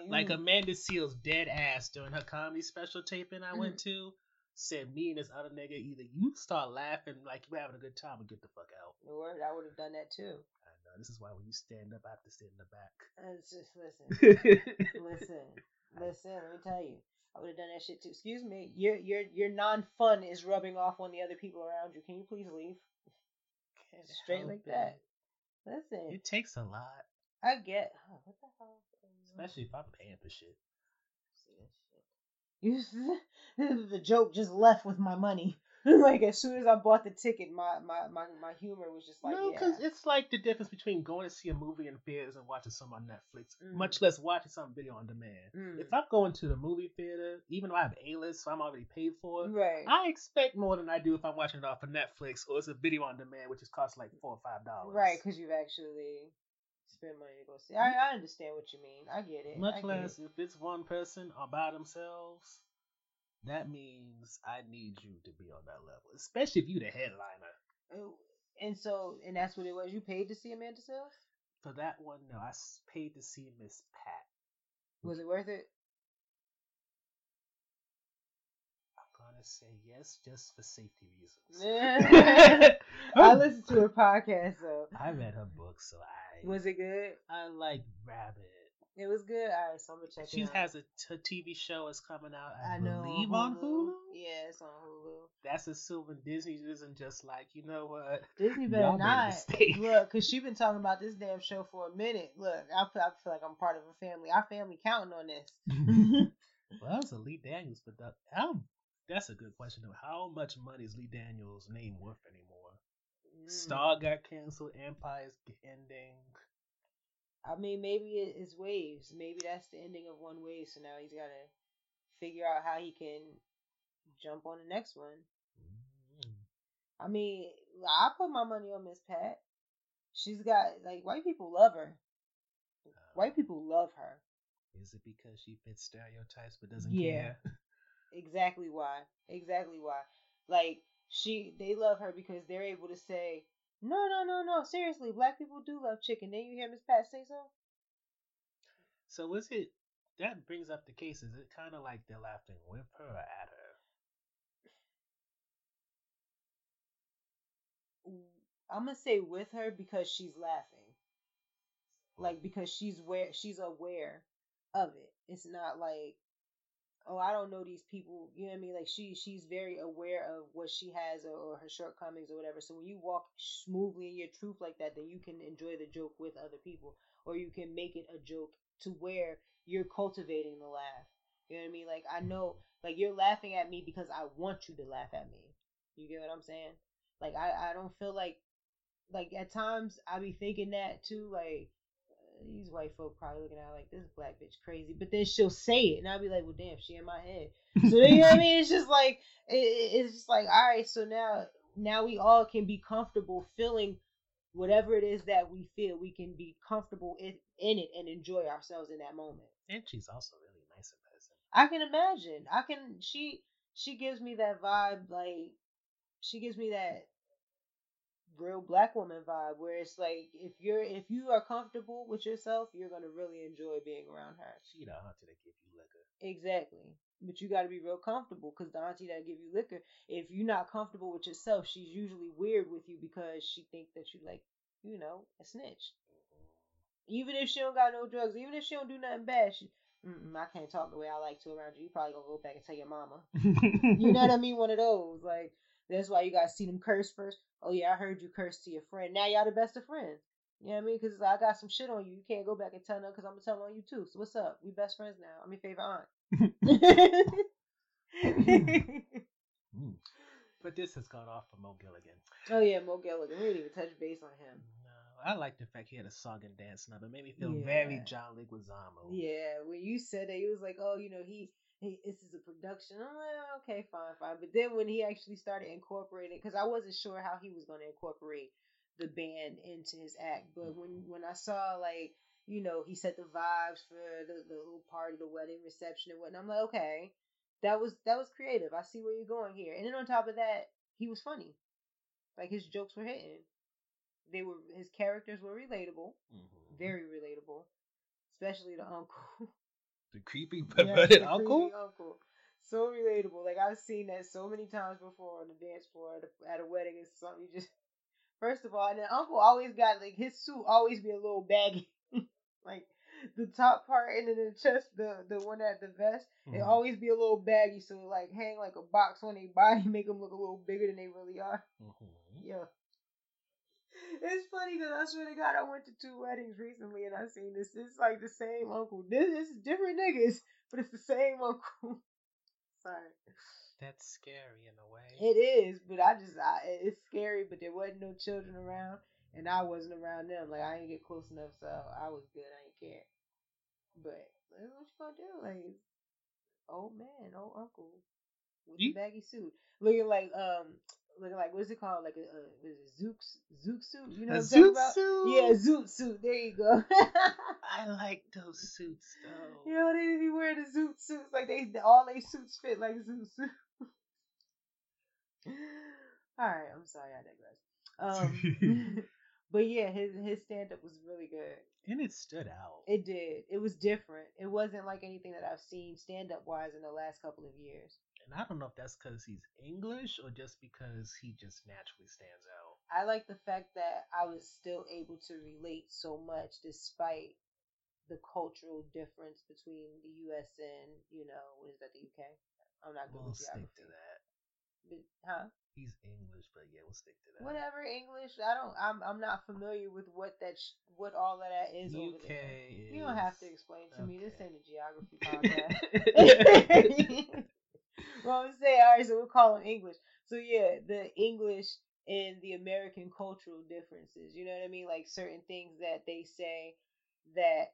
Like Amanda Seales dead ass during her comedy special taping I went Mm-hmm. to said me and this other nigga either you start laughing like you're having a good time or get the fuck out. word I would have done that too. I know this is why when you stand up I have to sit in the back. It's just listen, listen, listen. Let me tell you, I would have done that shit too. Excuse me, your your your non fun is rubbing off on the other people around you. Can you please leave? Can't Straight like it. that. Listen, It takes a lot, I get. Oh, what the hell? Especially if I'm paying for shit. You, the joke just left with my money. like as soon as I bought the ticket, my my my, my humor was just like, no, yeah. because it's like the difference between going to see a movie in theaters and watching some on Netflix, Mm. much less watching some video on demand. Mm. If I'm going to the movie theater, even though I have A list, so I'm already paid for it, right. I expect more than I do if I'm watching it off of Netflix or it's a video on demand, which is cost like four or five dollars. Right, because you've actually spent money to go see. Mm-hmm. I, I understand what you mean. I get it. Much get less it. if it's one person or by themselves, that means I need you to be on that level, especially if you the headliner. Oh, And so, and that's what it was. You paid to see Amanda Seales. for that one, no, I paid to see Miss Pat. Was it worth it? I'm gonna say yes, just for safety reasons. I listened to her podcast so I read her book, so I Was it good? I like Rabbit. It was good. All right, so I'm gonna check She it out. has a t- TV show is coming out. I, I know believe on Hulu. Yeah, it's on Hulu. That's assuming Disney isn't just like you know what. Disney better Y'all made a not. mistake. Look, cause she's been talking about this damn show for a minute. Look, I feel, I feel like I'm part of a family. Our family counting on this. Well, that was a Lee Daniels, but the, how? That's a good question though. How much money is Lee Daniels' name worth anymore? Mm. Star got canceled. Empire's ending. I mean, maybe it's waves. Maybe that's the ending of one wave. So now he's got to figure out how he can jump on the next one. Mm. I mean, I put my money on Miss Pat. She's got like white people love her. White people love her. Is it because she fits stereotypes but doesn't Yeah. care? Exactly why. Exactly why. Like she, they love her because they're able to say, no, no, no, no. Seriously, black people do love chicken. Then you hear Miss Pat say so. So was it? That brings up the case. Is it kind of like they're laughing with her or at her? I'm gonna say with her because she's laughing. Like because she's where she's aware of it. It's not like oh I don't know these people. You know what I mean? Like she she's very aware of what she has or, or her shortcomings or whatever. So when you walk smoothly in your truth like that, then you can enjoy the joke with other people, or you can make it a joke to where you're cultivating the laugh. You know what I mean? Like I know like you're laughing at me because I want you to laugh at me. You get what I'm saying? Like I I don't feel like like at times I be thinking that too. Like these white folk probably looking at her like this black bitch crazy, but then she'll say it, and I'll be like, well, damn, she in my head. So you know what I mean? It's just like it, it- it's just like all right. So now now we all can be comfortable feeling whatever it is that we feel. We can be comfortable in, in it and enjoy ourselves in that moment. And she's also really nice in person. I can imagine. I can. She she gives me that vibe. Like she gives me that real black woman vibe, where it's like if you're if you are comfortable with yourself, you're gonna really enjoy being around her. She the auntie that give you liquor. Exactly. But you got to be real comfortable because the auntie that give you liquor, if you're not comfortable with yourself, she's usually weird with you because she think that you like, you know, a snitch. Mm-hmm. Even if she don't got no drugs, even if she don't do nothing bad, she, Mm-mm, I can't talk the way I like to around you. You probably gonna go back and tell your mama. You know what I mean? One of those. Like that's why you gotta see them curse first. Oh yeah, I heard you curse to your friend. Now y'all the best of friends. You know what I mean? Because I got some shit on you. You can't go back and tell them because I'm gonna tell on you too. So what's up? We best friends now. I'm your favorite aunt. But this has gone off for Mo Gilligan. oh yeah, Mo Gilligan. We didn't even touch base on him. No, I like the fact he had a song and dance number. It made me feel very Yeah. John Leguizamo. Yeah, when you said that, he was like, "Oh, you know, he, he this is a production." I'm like, "Okay, fine, fine." But then when he actually started incorporating, because I wasn't sure how he was going to incorporate the band into his act, but when when I saw like, you know, he set the vibes for the the little party, the wedding reception, and whatnot, I'm like, okay, that was that was creative. I see where you're going here. And then on top of that, he was funny. Like his jokes were hitting. They were his characters were relatable, Mhm. very relatable, especially the uncle. The creepy Yes, perverted the uncle. creepy uncle. So relatable. Like I've seen that so many times before on the dance floor at a, at a wedding and something. You just first of all, and the uncle always got like his suit always be a little baggy, like the top part and then the chest, the the one at the vest, it Mhm. always be a little baggy. So like hang like a box on their body, make them look a little bigger than they really are. Mhm. Yeah. It's funny because I swear to God, I went to two weddings recently and I seen this. It's like the same uncle. This is different niggas, but it's the same uncle. Sorry. That's scary in a way. It is, but I just, I, it's scary, but there wasn't no children around and I wasn't around them. Like, I didn't get close enough, so I was good. I didn't care. But, like, what you gonna do? Like, old man, old uncle with You- the baggy suit. Looking like, um, looking like, what's it called? Like a, a what is it Zook, Zook suit? You know A what I'm zoot about? suit? Yeah, zoot suit. There you go. I like those suits though. you know, they be wearing the zoot suits. Like, they, all they suits fit like zoot suit. All right, I'm sorry, I digress. Um, But yeah, his his stand up was really good. And it stood out. It did. It was different. It wasn't like anything that I've seen stand up wise in the last couple of years. And I don't know if that's because he's English or just because he just naturally stands out. I like the fact that I was still able to relate so much despite the cultural difference between the US and, you know, what is that, the UK? I'm not going We'll with stick to that. But, huh? He's English, but yeah, we'll stick to that. Whatever English. I don't. I'm. I'm not familiar with what that. Sh- what all of that is. over UK is. You don't have to explain to me. This Okay. ain't a geography podcast. well, I'm saying, all right, so we'll call them English. So yeah, the English and the American cultural differences. You know what I mean? Like certain things that they say that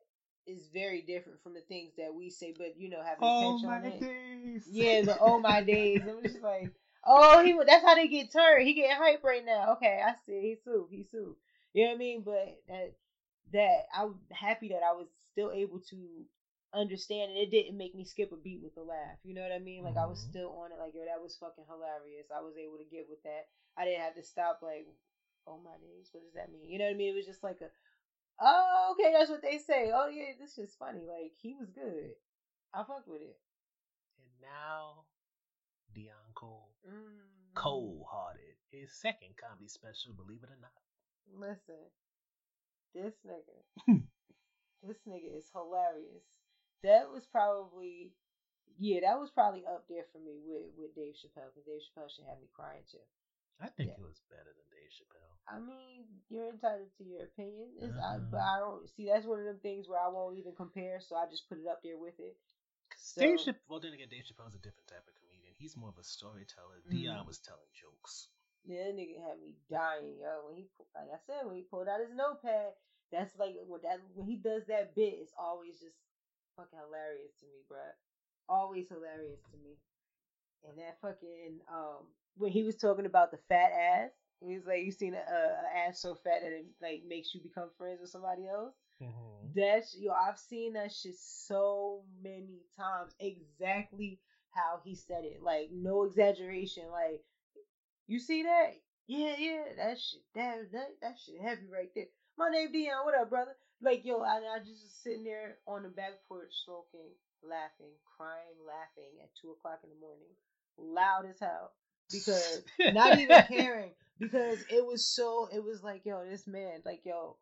is very different from the things that we say, but you know, have Oh my it. days. Yeah, the oh my days. I'm just like, oh, he. That's how they get turned. He getting hype right now. Okay, I see. He's sued. He's sued. You know what I mean? But that that I'm happy that I was still able to understand and it didn't make me skip a beat with the laugh. You know what I mean? Like I was Mhm. still on it. Like yo, that was fucking hilarious. I was able to get with that. I didn't have to stop. Like, oh my days. What does that mean? You know what I mean? It was just like a. Oh, okay, that's what they say. Oh yeah, this is funny. Like he was good. I fucked with it. And now, Deon Cole, Mm. Cole Hearted. His second comedy special, believe it or not. Listen, this nigga, this nigga is hilarious. That was probably, yeah, that was probably up there for me with with Dave Chappelle because Dave Chappelle should have me crying too. I think Yeah. it was better than Dave Chappelle. I mean, you're entitled to your opinion. It's, I, but I don't see that's one of them things where I won't even compare, so I just put it up there with it. So, Dave Chappelle, well, then again, Dave Chappelle's a different type of comedian. He's more of a storyteller. Mhm. Deon was telling jokes. Yeah, that nigga had me dying, yo. When he, like I said, when he pulled out his notepad, that's like when that when he does that bit, it's always just fucking hilarious to me, bruh. Always hilarious to me. And that fucking um when he was talking about the fat ass, he was like, "You seen a, a, a ass so fat that it like makes you become friends with somebody else." Mm-hmm. That's yo, I've seen that shit so many times. Exactly how he said it, like no exaggeration. Like you see that? Yeah, yeah, that shit, that that, that shit heavy right there. My name Deon. What up, brother? Like yo, I, I just was sitting there on the back porch smoking, laughing, crying, laughing at two o'clock in the morning, loud as hell because not even caring because it was so it was like yo this man like yo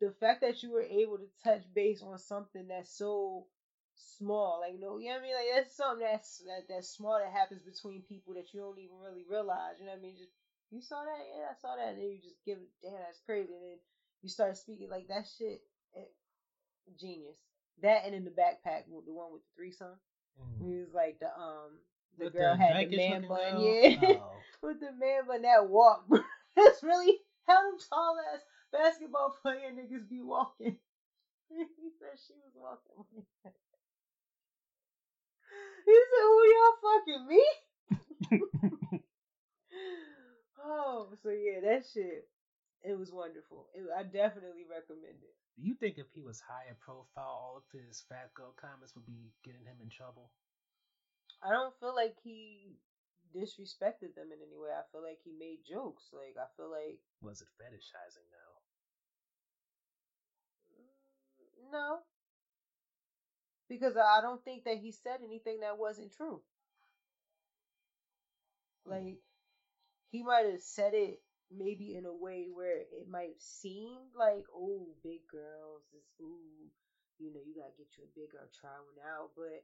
the fact that you were able to touch base on something that's so small like no you know what I mean? Like that's something that's that, that's small that happens between people that you don't even really realize you know what I mean? Just you saw that? Yeah I saw that. And then you just give it damn that's crazy. And then you start speaking like that shit genius that and in the backpack the one with the threesome he was like the um the With girl the had the man bun girl? yeah Oh. with the man bun that walk. That's really how them tall ass basketball player niggas be walking. he said she was walking. He said, "Who y'all fucking me?" oh, so yeah, that shit. It was wonderful. It, I definitely recommend it. Do you think if he was higher profile, all of his fat girl comments would be getting him in trouble? I don't feel like he disrespected them in any way. I feel like he made jokes. Like I feel like Was it fetishizing though? Mm, No. Because I don't think that he said anything that wasn't true. Like he might have said it maybe in a way where it might seem like, oh, big girls, this ooh, you know, you gotta get you a big girl, try one out. But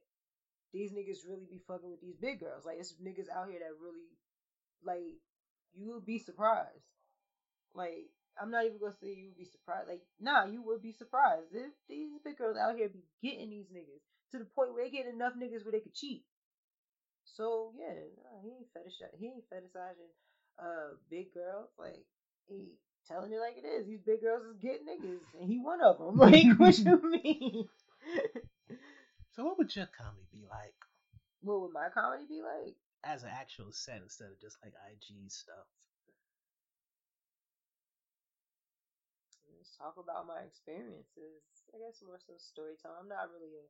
these niggas really be fucking with these big girls. Like it's niggas out here that really like you would be surprised. Like, I'm not even gonna say you would be surprised. Like, nah, you would be surprised if these big girls out here be getting these niggas to the point where they get enough niggas where they could cheat. So yeah, nah, he ain't fetish he ain't fetishizing uh big girls. Like he telling you like it is. These big girls is getting niggas, and he one of them. Like, what you mean? So what would your comedy be like what would my comedy be like? as an actual set instead of just like IG stuff? Let's talk about my experiences. I guess more so storytelling. I'm not really a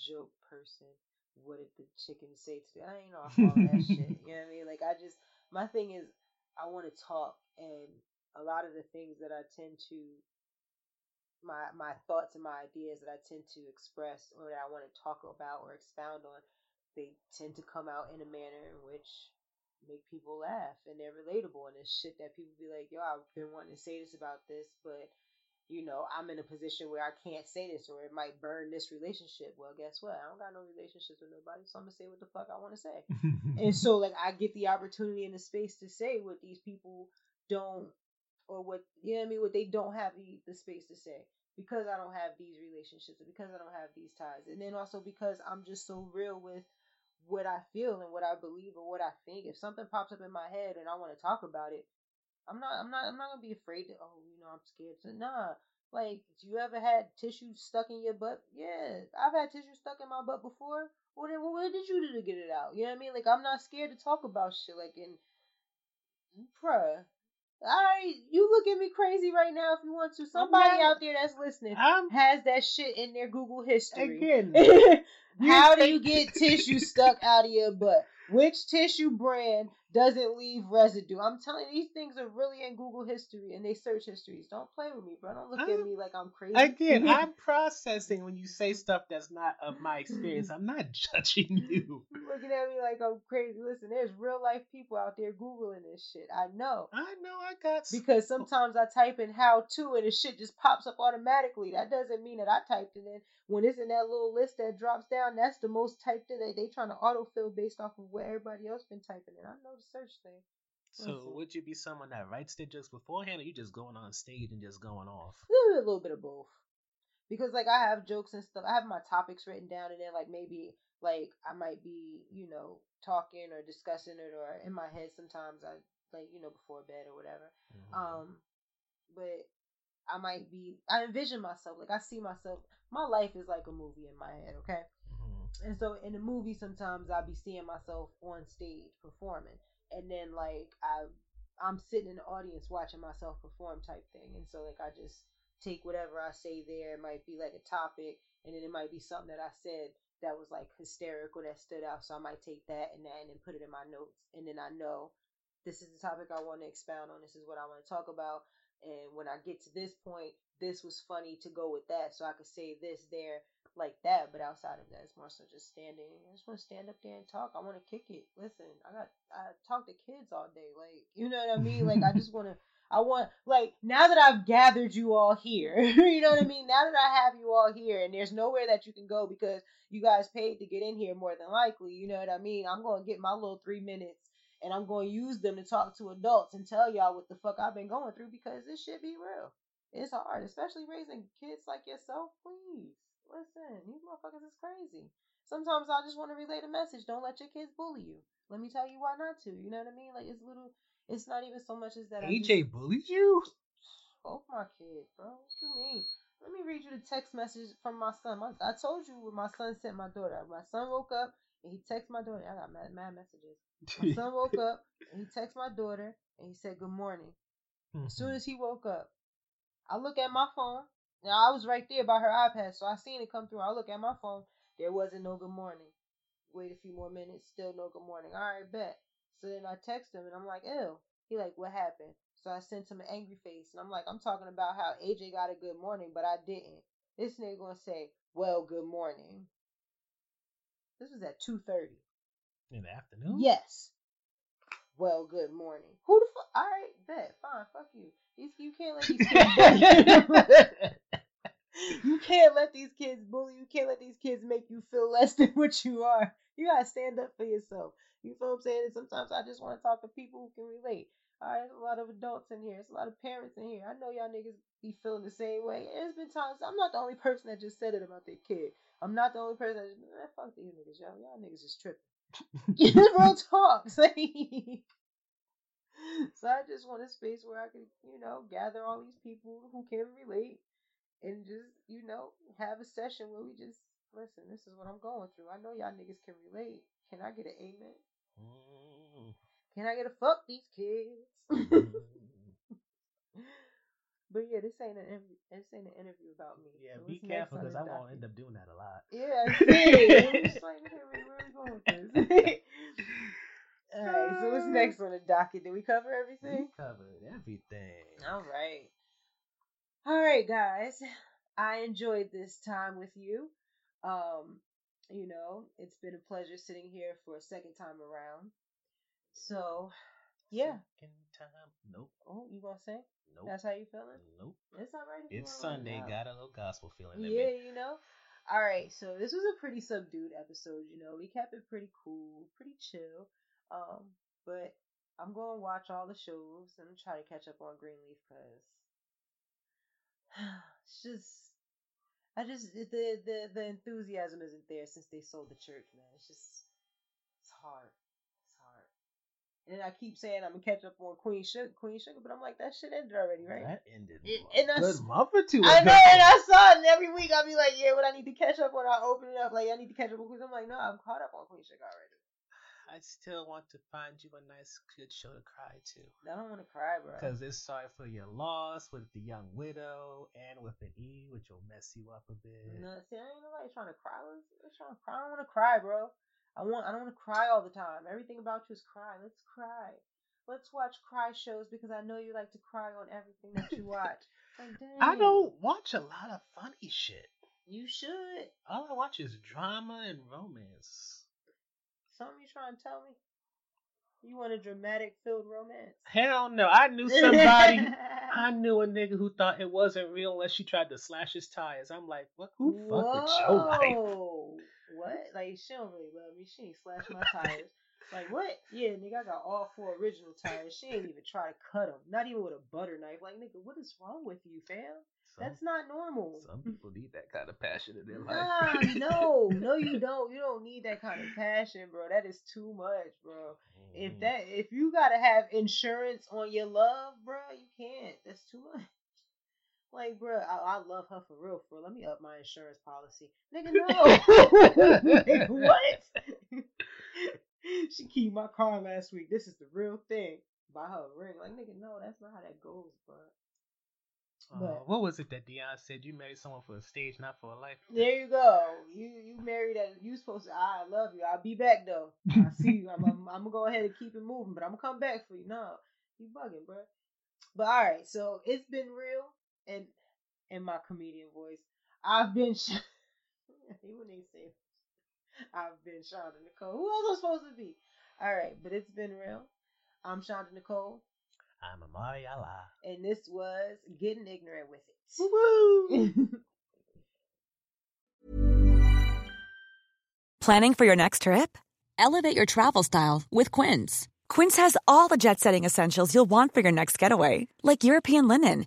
joke person. What did the chicken say today? I ain't off all that shit. You know what I mean? Like I just my thing is I want to talk and a lot of the things that I tend to my my thoughts and my ideas that I tend to express or that I want to talk about or expound on, they tend to come out in a manner in which make people laugh and they're relatable and it's shit that people be like, yo, I've been wanting to say this about this, but you know, I'm in a position where I can't say this or it might burn this relationship. Well, guess what? I don't got no relationships with nobody, so I'm gonna say what the fuck I want to say. and so, like, I get the opportunity and the space to say what these people don't, or what you know what I mean, what they don't have the, the space to say because I don't have these relationships or because I don't have these ties, and then also because I'm just so real with what I feel and what I believe or what I think. If something pops up in my head and I want to talk about it, I'm not I'm not I'm not gonna be afraid to oh, you know, I'm scared to nah. Like, you ever had tissue stuck in your butt? Yeah. I've had tissue stuck in my butt before. Well then what did you do to get it out? You know what I mean? Like I'm not scared to talk about shit like in bruh. Alright, you look at me crazy right now if you want to. Somebody out there that's listening I'm- has that shit in their Google history. Again, How do you get tissue stuck out of your butt? Which tissue brand doesn't leave residue? I'm telling you, these things are really in Google history and they search histories. Don't play with me, bro. Don't look at I'm- me like I'm crazy. Again, I'm processing when you say stuff that's not of my experience. I'm not judging you. You looking at me like I'm crazy. Listen, there's real life people out there Googling this shit. I know. I know I got Because sometimes I type in how to and the shit just pops up automatically. That doesn't mean that I typed it in. When it's in that little list that drops down, that's the most typed in. They, they trying to autofill based off of what everybody else been typing in. I know the search thing. So Listen. would you be someone that writes their jokes beforehand, or you just going on stage and just going off? a little bit of both because like i have jokes and stuff i have my topics written down and then like maybe like i might be you know talking or discussing it or in my head sometimes i like you know before bed or whatever um but i might be i envision myself like i see myself my life is like a movie in my head okay Mhm. and so in the movie, sometimes I'll be seeing myself on stage performing, and then like I, I'm sitting in the audience watching myself perform type thing, and so like I just take whatever I say there. It might be like a topic, and then it might be something that I said that was like hysterical that stood out. So I might take that and that and then put it in my notes, and then I know this is the topic I want to expound on. This is what I want to talk about. And when I get to this point, this was funny to go with that, so I could say this there like that. But outside of that, it's more so just standing. I just want to stand up there and talk. I want to kick it. Listen, I got I talk to kids all day. Like you know what I mean. Like I just want to. I want like now that I've gathered you all here, you know what I mean. Now that I have you all here, and there's nowhere that you can go because you guys paid to get in here more than likely. You know what I mean. I'm gonna get my little three minutes, and I'm gonna use them to talk to adults and tell y'all what the fuck I've been going through because this shit be real. It's hard, especially raising kids like yourself. Please listen, these motherfuckers is crazy. Sometimes I just want to relay the message. Don't let your kids bully you. Let me tell you why not to. You know what I mean? Like it's little. It's not even so much as that. AJ bullied you? both my kids, bro. What you mean? Let me read you the text message from my son. My, I told you what my son sent my daughter. My son woke up and he texted my daughter. I got mad, mad messages. My son woke up and he texted my daughter and he said good morning. As mm-hmm. soon as he woke up, I look at my phone. Now I was right there by her iPad, so I seen it come through. I look at my phone. There wasn't no good morning. Wait a few more minutes, still no good morning. All right, bet. So then I text him and I'm like, ew. He like, what happened? So I sent him an angry face and I'm like, I'm talking about how AJ got a good morning, but I didn't. This nigga gonna say, well, good morning. This was at two thirty. In the afternoon? Yes. Well, good morning. Who the fuck? All right, bet. Fine. Fuck you. These you can't let these kids. bully- you can't let these kids bully. You can't let these kids make you feel less than what you are. You gotta stand up for yourself. You feel what I'm saying? And sometimes I just want to talk to people who can relate. All right, a lot of adults in here. There's a lot of parents in here. I know y'all niggas be feeling the same way. There's been times I'm not the only person that just said it about their kid. I'm not the only person that just, man, fuck these niggas, y'all. Y'all niggas just tripping. Real talk. so I just want a space where I can, you know, gather all these people who can relate and just, you know, have a session where we just listen, this is what I'm going through. I know y'all niggas can relate. Can I get an amen? Mm. Can I get a fuck these kids? But yeah, this ain't an interview. This ain't an interview about me. Yeah, So be careful because I'm gonna end up doing that a lot. Yeah, see. Like, where, where are we going with this? Alright, so what's next on the docket? Did we cover everything? We covered everything. All right. All right, guys. I enjoyed this time with you. Um, you know, it's been a pleasure sitting here for a second time around. So, yeah. Second time. Nope. Oh, you gonna say? Nope. That's how you feeling? Nope. It's right. if It's wanna let it Sunday. out. Got a little gospel feeling. in Yeah, me. you know. All right, so this was a pretty subdued episode. You know, we kept it pretty cool, pretty chill. Um, but I'm gonna watch all the shows and try to catch up on Greenleaf because it's just, I just the the the enthusiasm isn't there since they sold the church, man. It's just, it's hard. It's hard. And I keep saying I'm gonna catch up on Queen Sugar, Queen Sugar, but I'm like that shit ended already, right? That ended It- a and I good s- month or two I ago. know, and I saw it, and every week I'll be like, yeah, what I need to catch up on, I open it up, like, I need to catch up because I'm like, no, I'm caught up on Queen Sugar already. I still want to find you a nice, good show to cry to. I don't want to cry, bro. Because it's sorry for your loss with the young widow and with an E, which will mess you up a bit. No, see, I ain't nobody trying to cry. Let's, let's trying to cry. I don't want to cry, bro. I want. I don't want to cry all the time. Everything about you is cry. Let's cry. Let's watch cry shows because I know you like to cry on everything that you watch. Like, I don't watch a lot of funny shit. You should. All I watch is drama and romance. Something you trying to tell me? You want a dramatic filled romance? Hell no. I knew somebody. I knew a nigga who thought it wasn't real unless she tried to slash his tires. I'm like, what? Who fuck with your life? What? Like she don't really love me. She ain't slashed my tires. Like what? Yeah, nigga, I got all four original tires. She ain't even try to cut them. Not even with a butter knife. Like nigga, what is wrong with you, fam? Some, That's not normal. some people need that kind of passion in their life. Nah, no, no, you don't. You don't need that kind of passion, bro. That is too much, bro. Mm. If that, if you gotta have insurance on your love, bro, you can't. That's too much. Like, bro, I, I love her for real. For real. let me up my insurance policy, nigga. No, what? she keyed my car last week. This is the real thing. Buy her a ring. Like, nigga, no, that's not how that goes, bro. Uh, But- what was it that Deon said? You married someone for a stage, not for a life. There you go. You you married that. You supposed to. I love you. I'll be back though. I see you. I'm, I'm, I'm gonna go ahead and keep it moving, but I'm gonna come back for you. No, you bugging, bro. But all right. So it's been real, and in my comedian voice, I've been. Sh- when they say, I've been Shonda Nicole. Who else am I supposed to be? All right, but it's been real. I'm Shonda Nicole, I'm a Mariala. and this was getting ignorant with it. Woo! Planning for your next trip? Elevate your travel style with Quince. Quince has all the jet setting essentials you'll want for your next getaway, like European linen,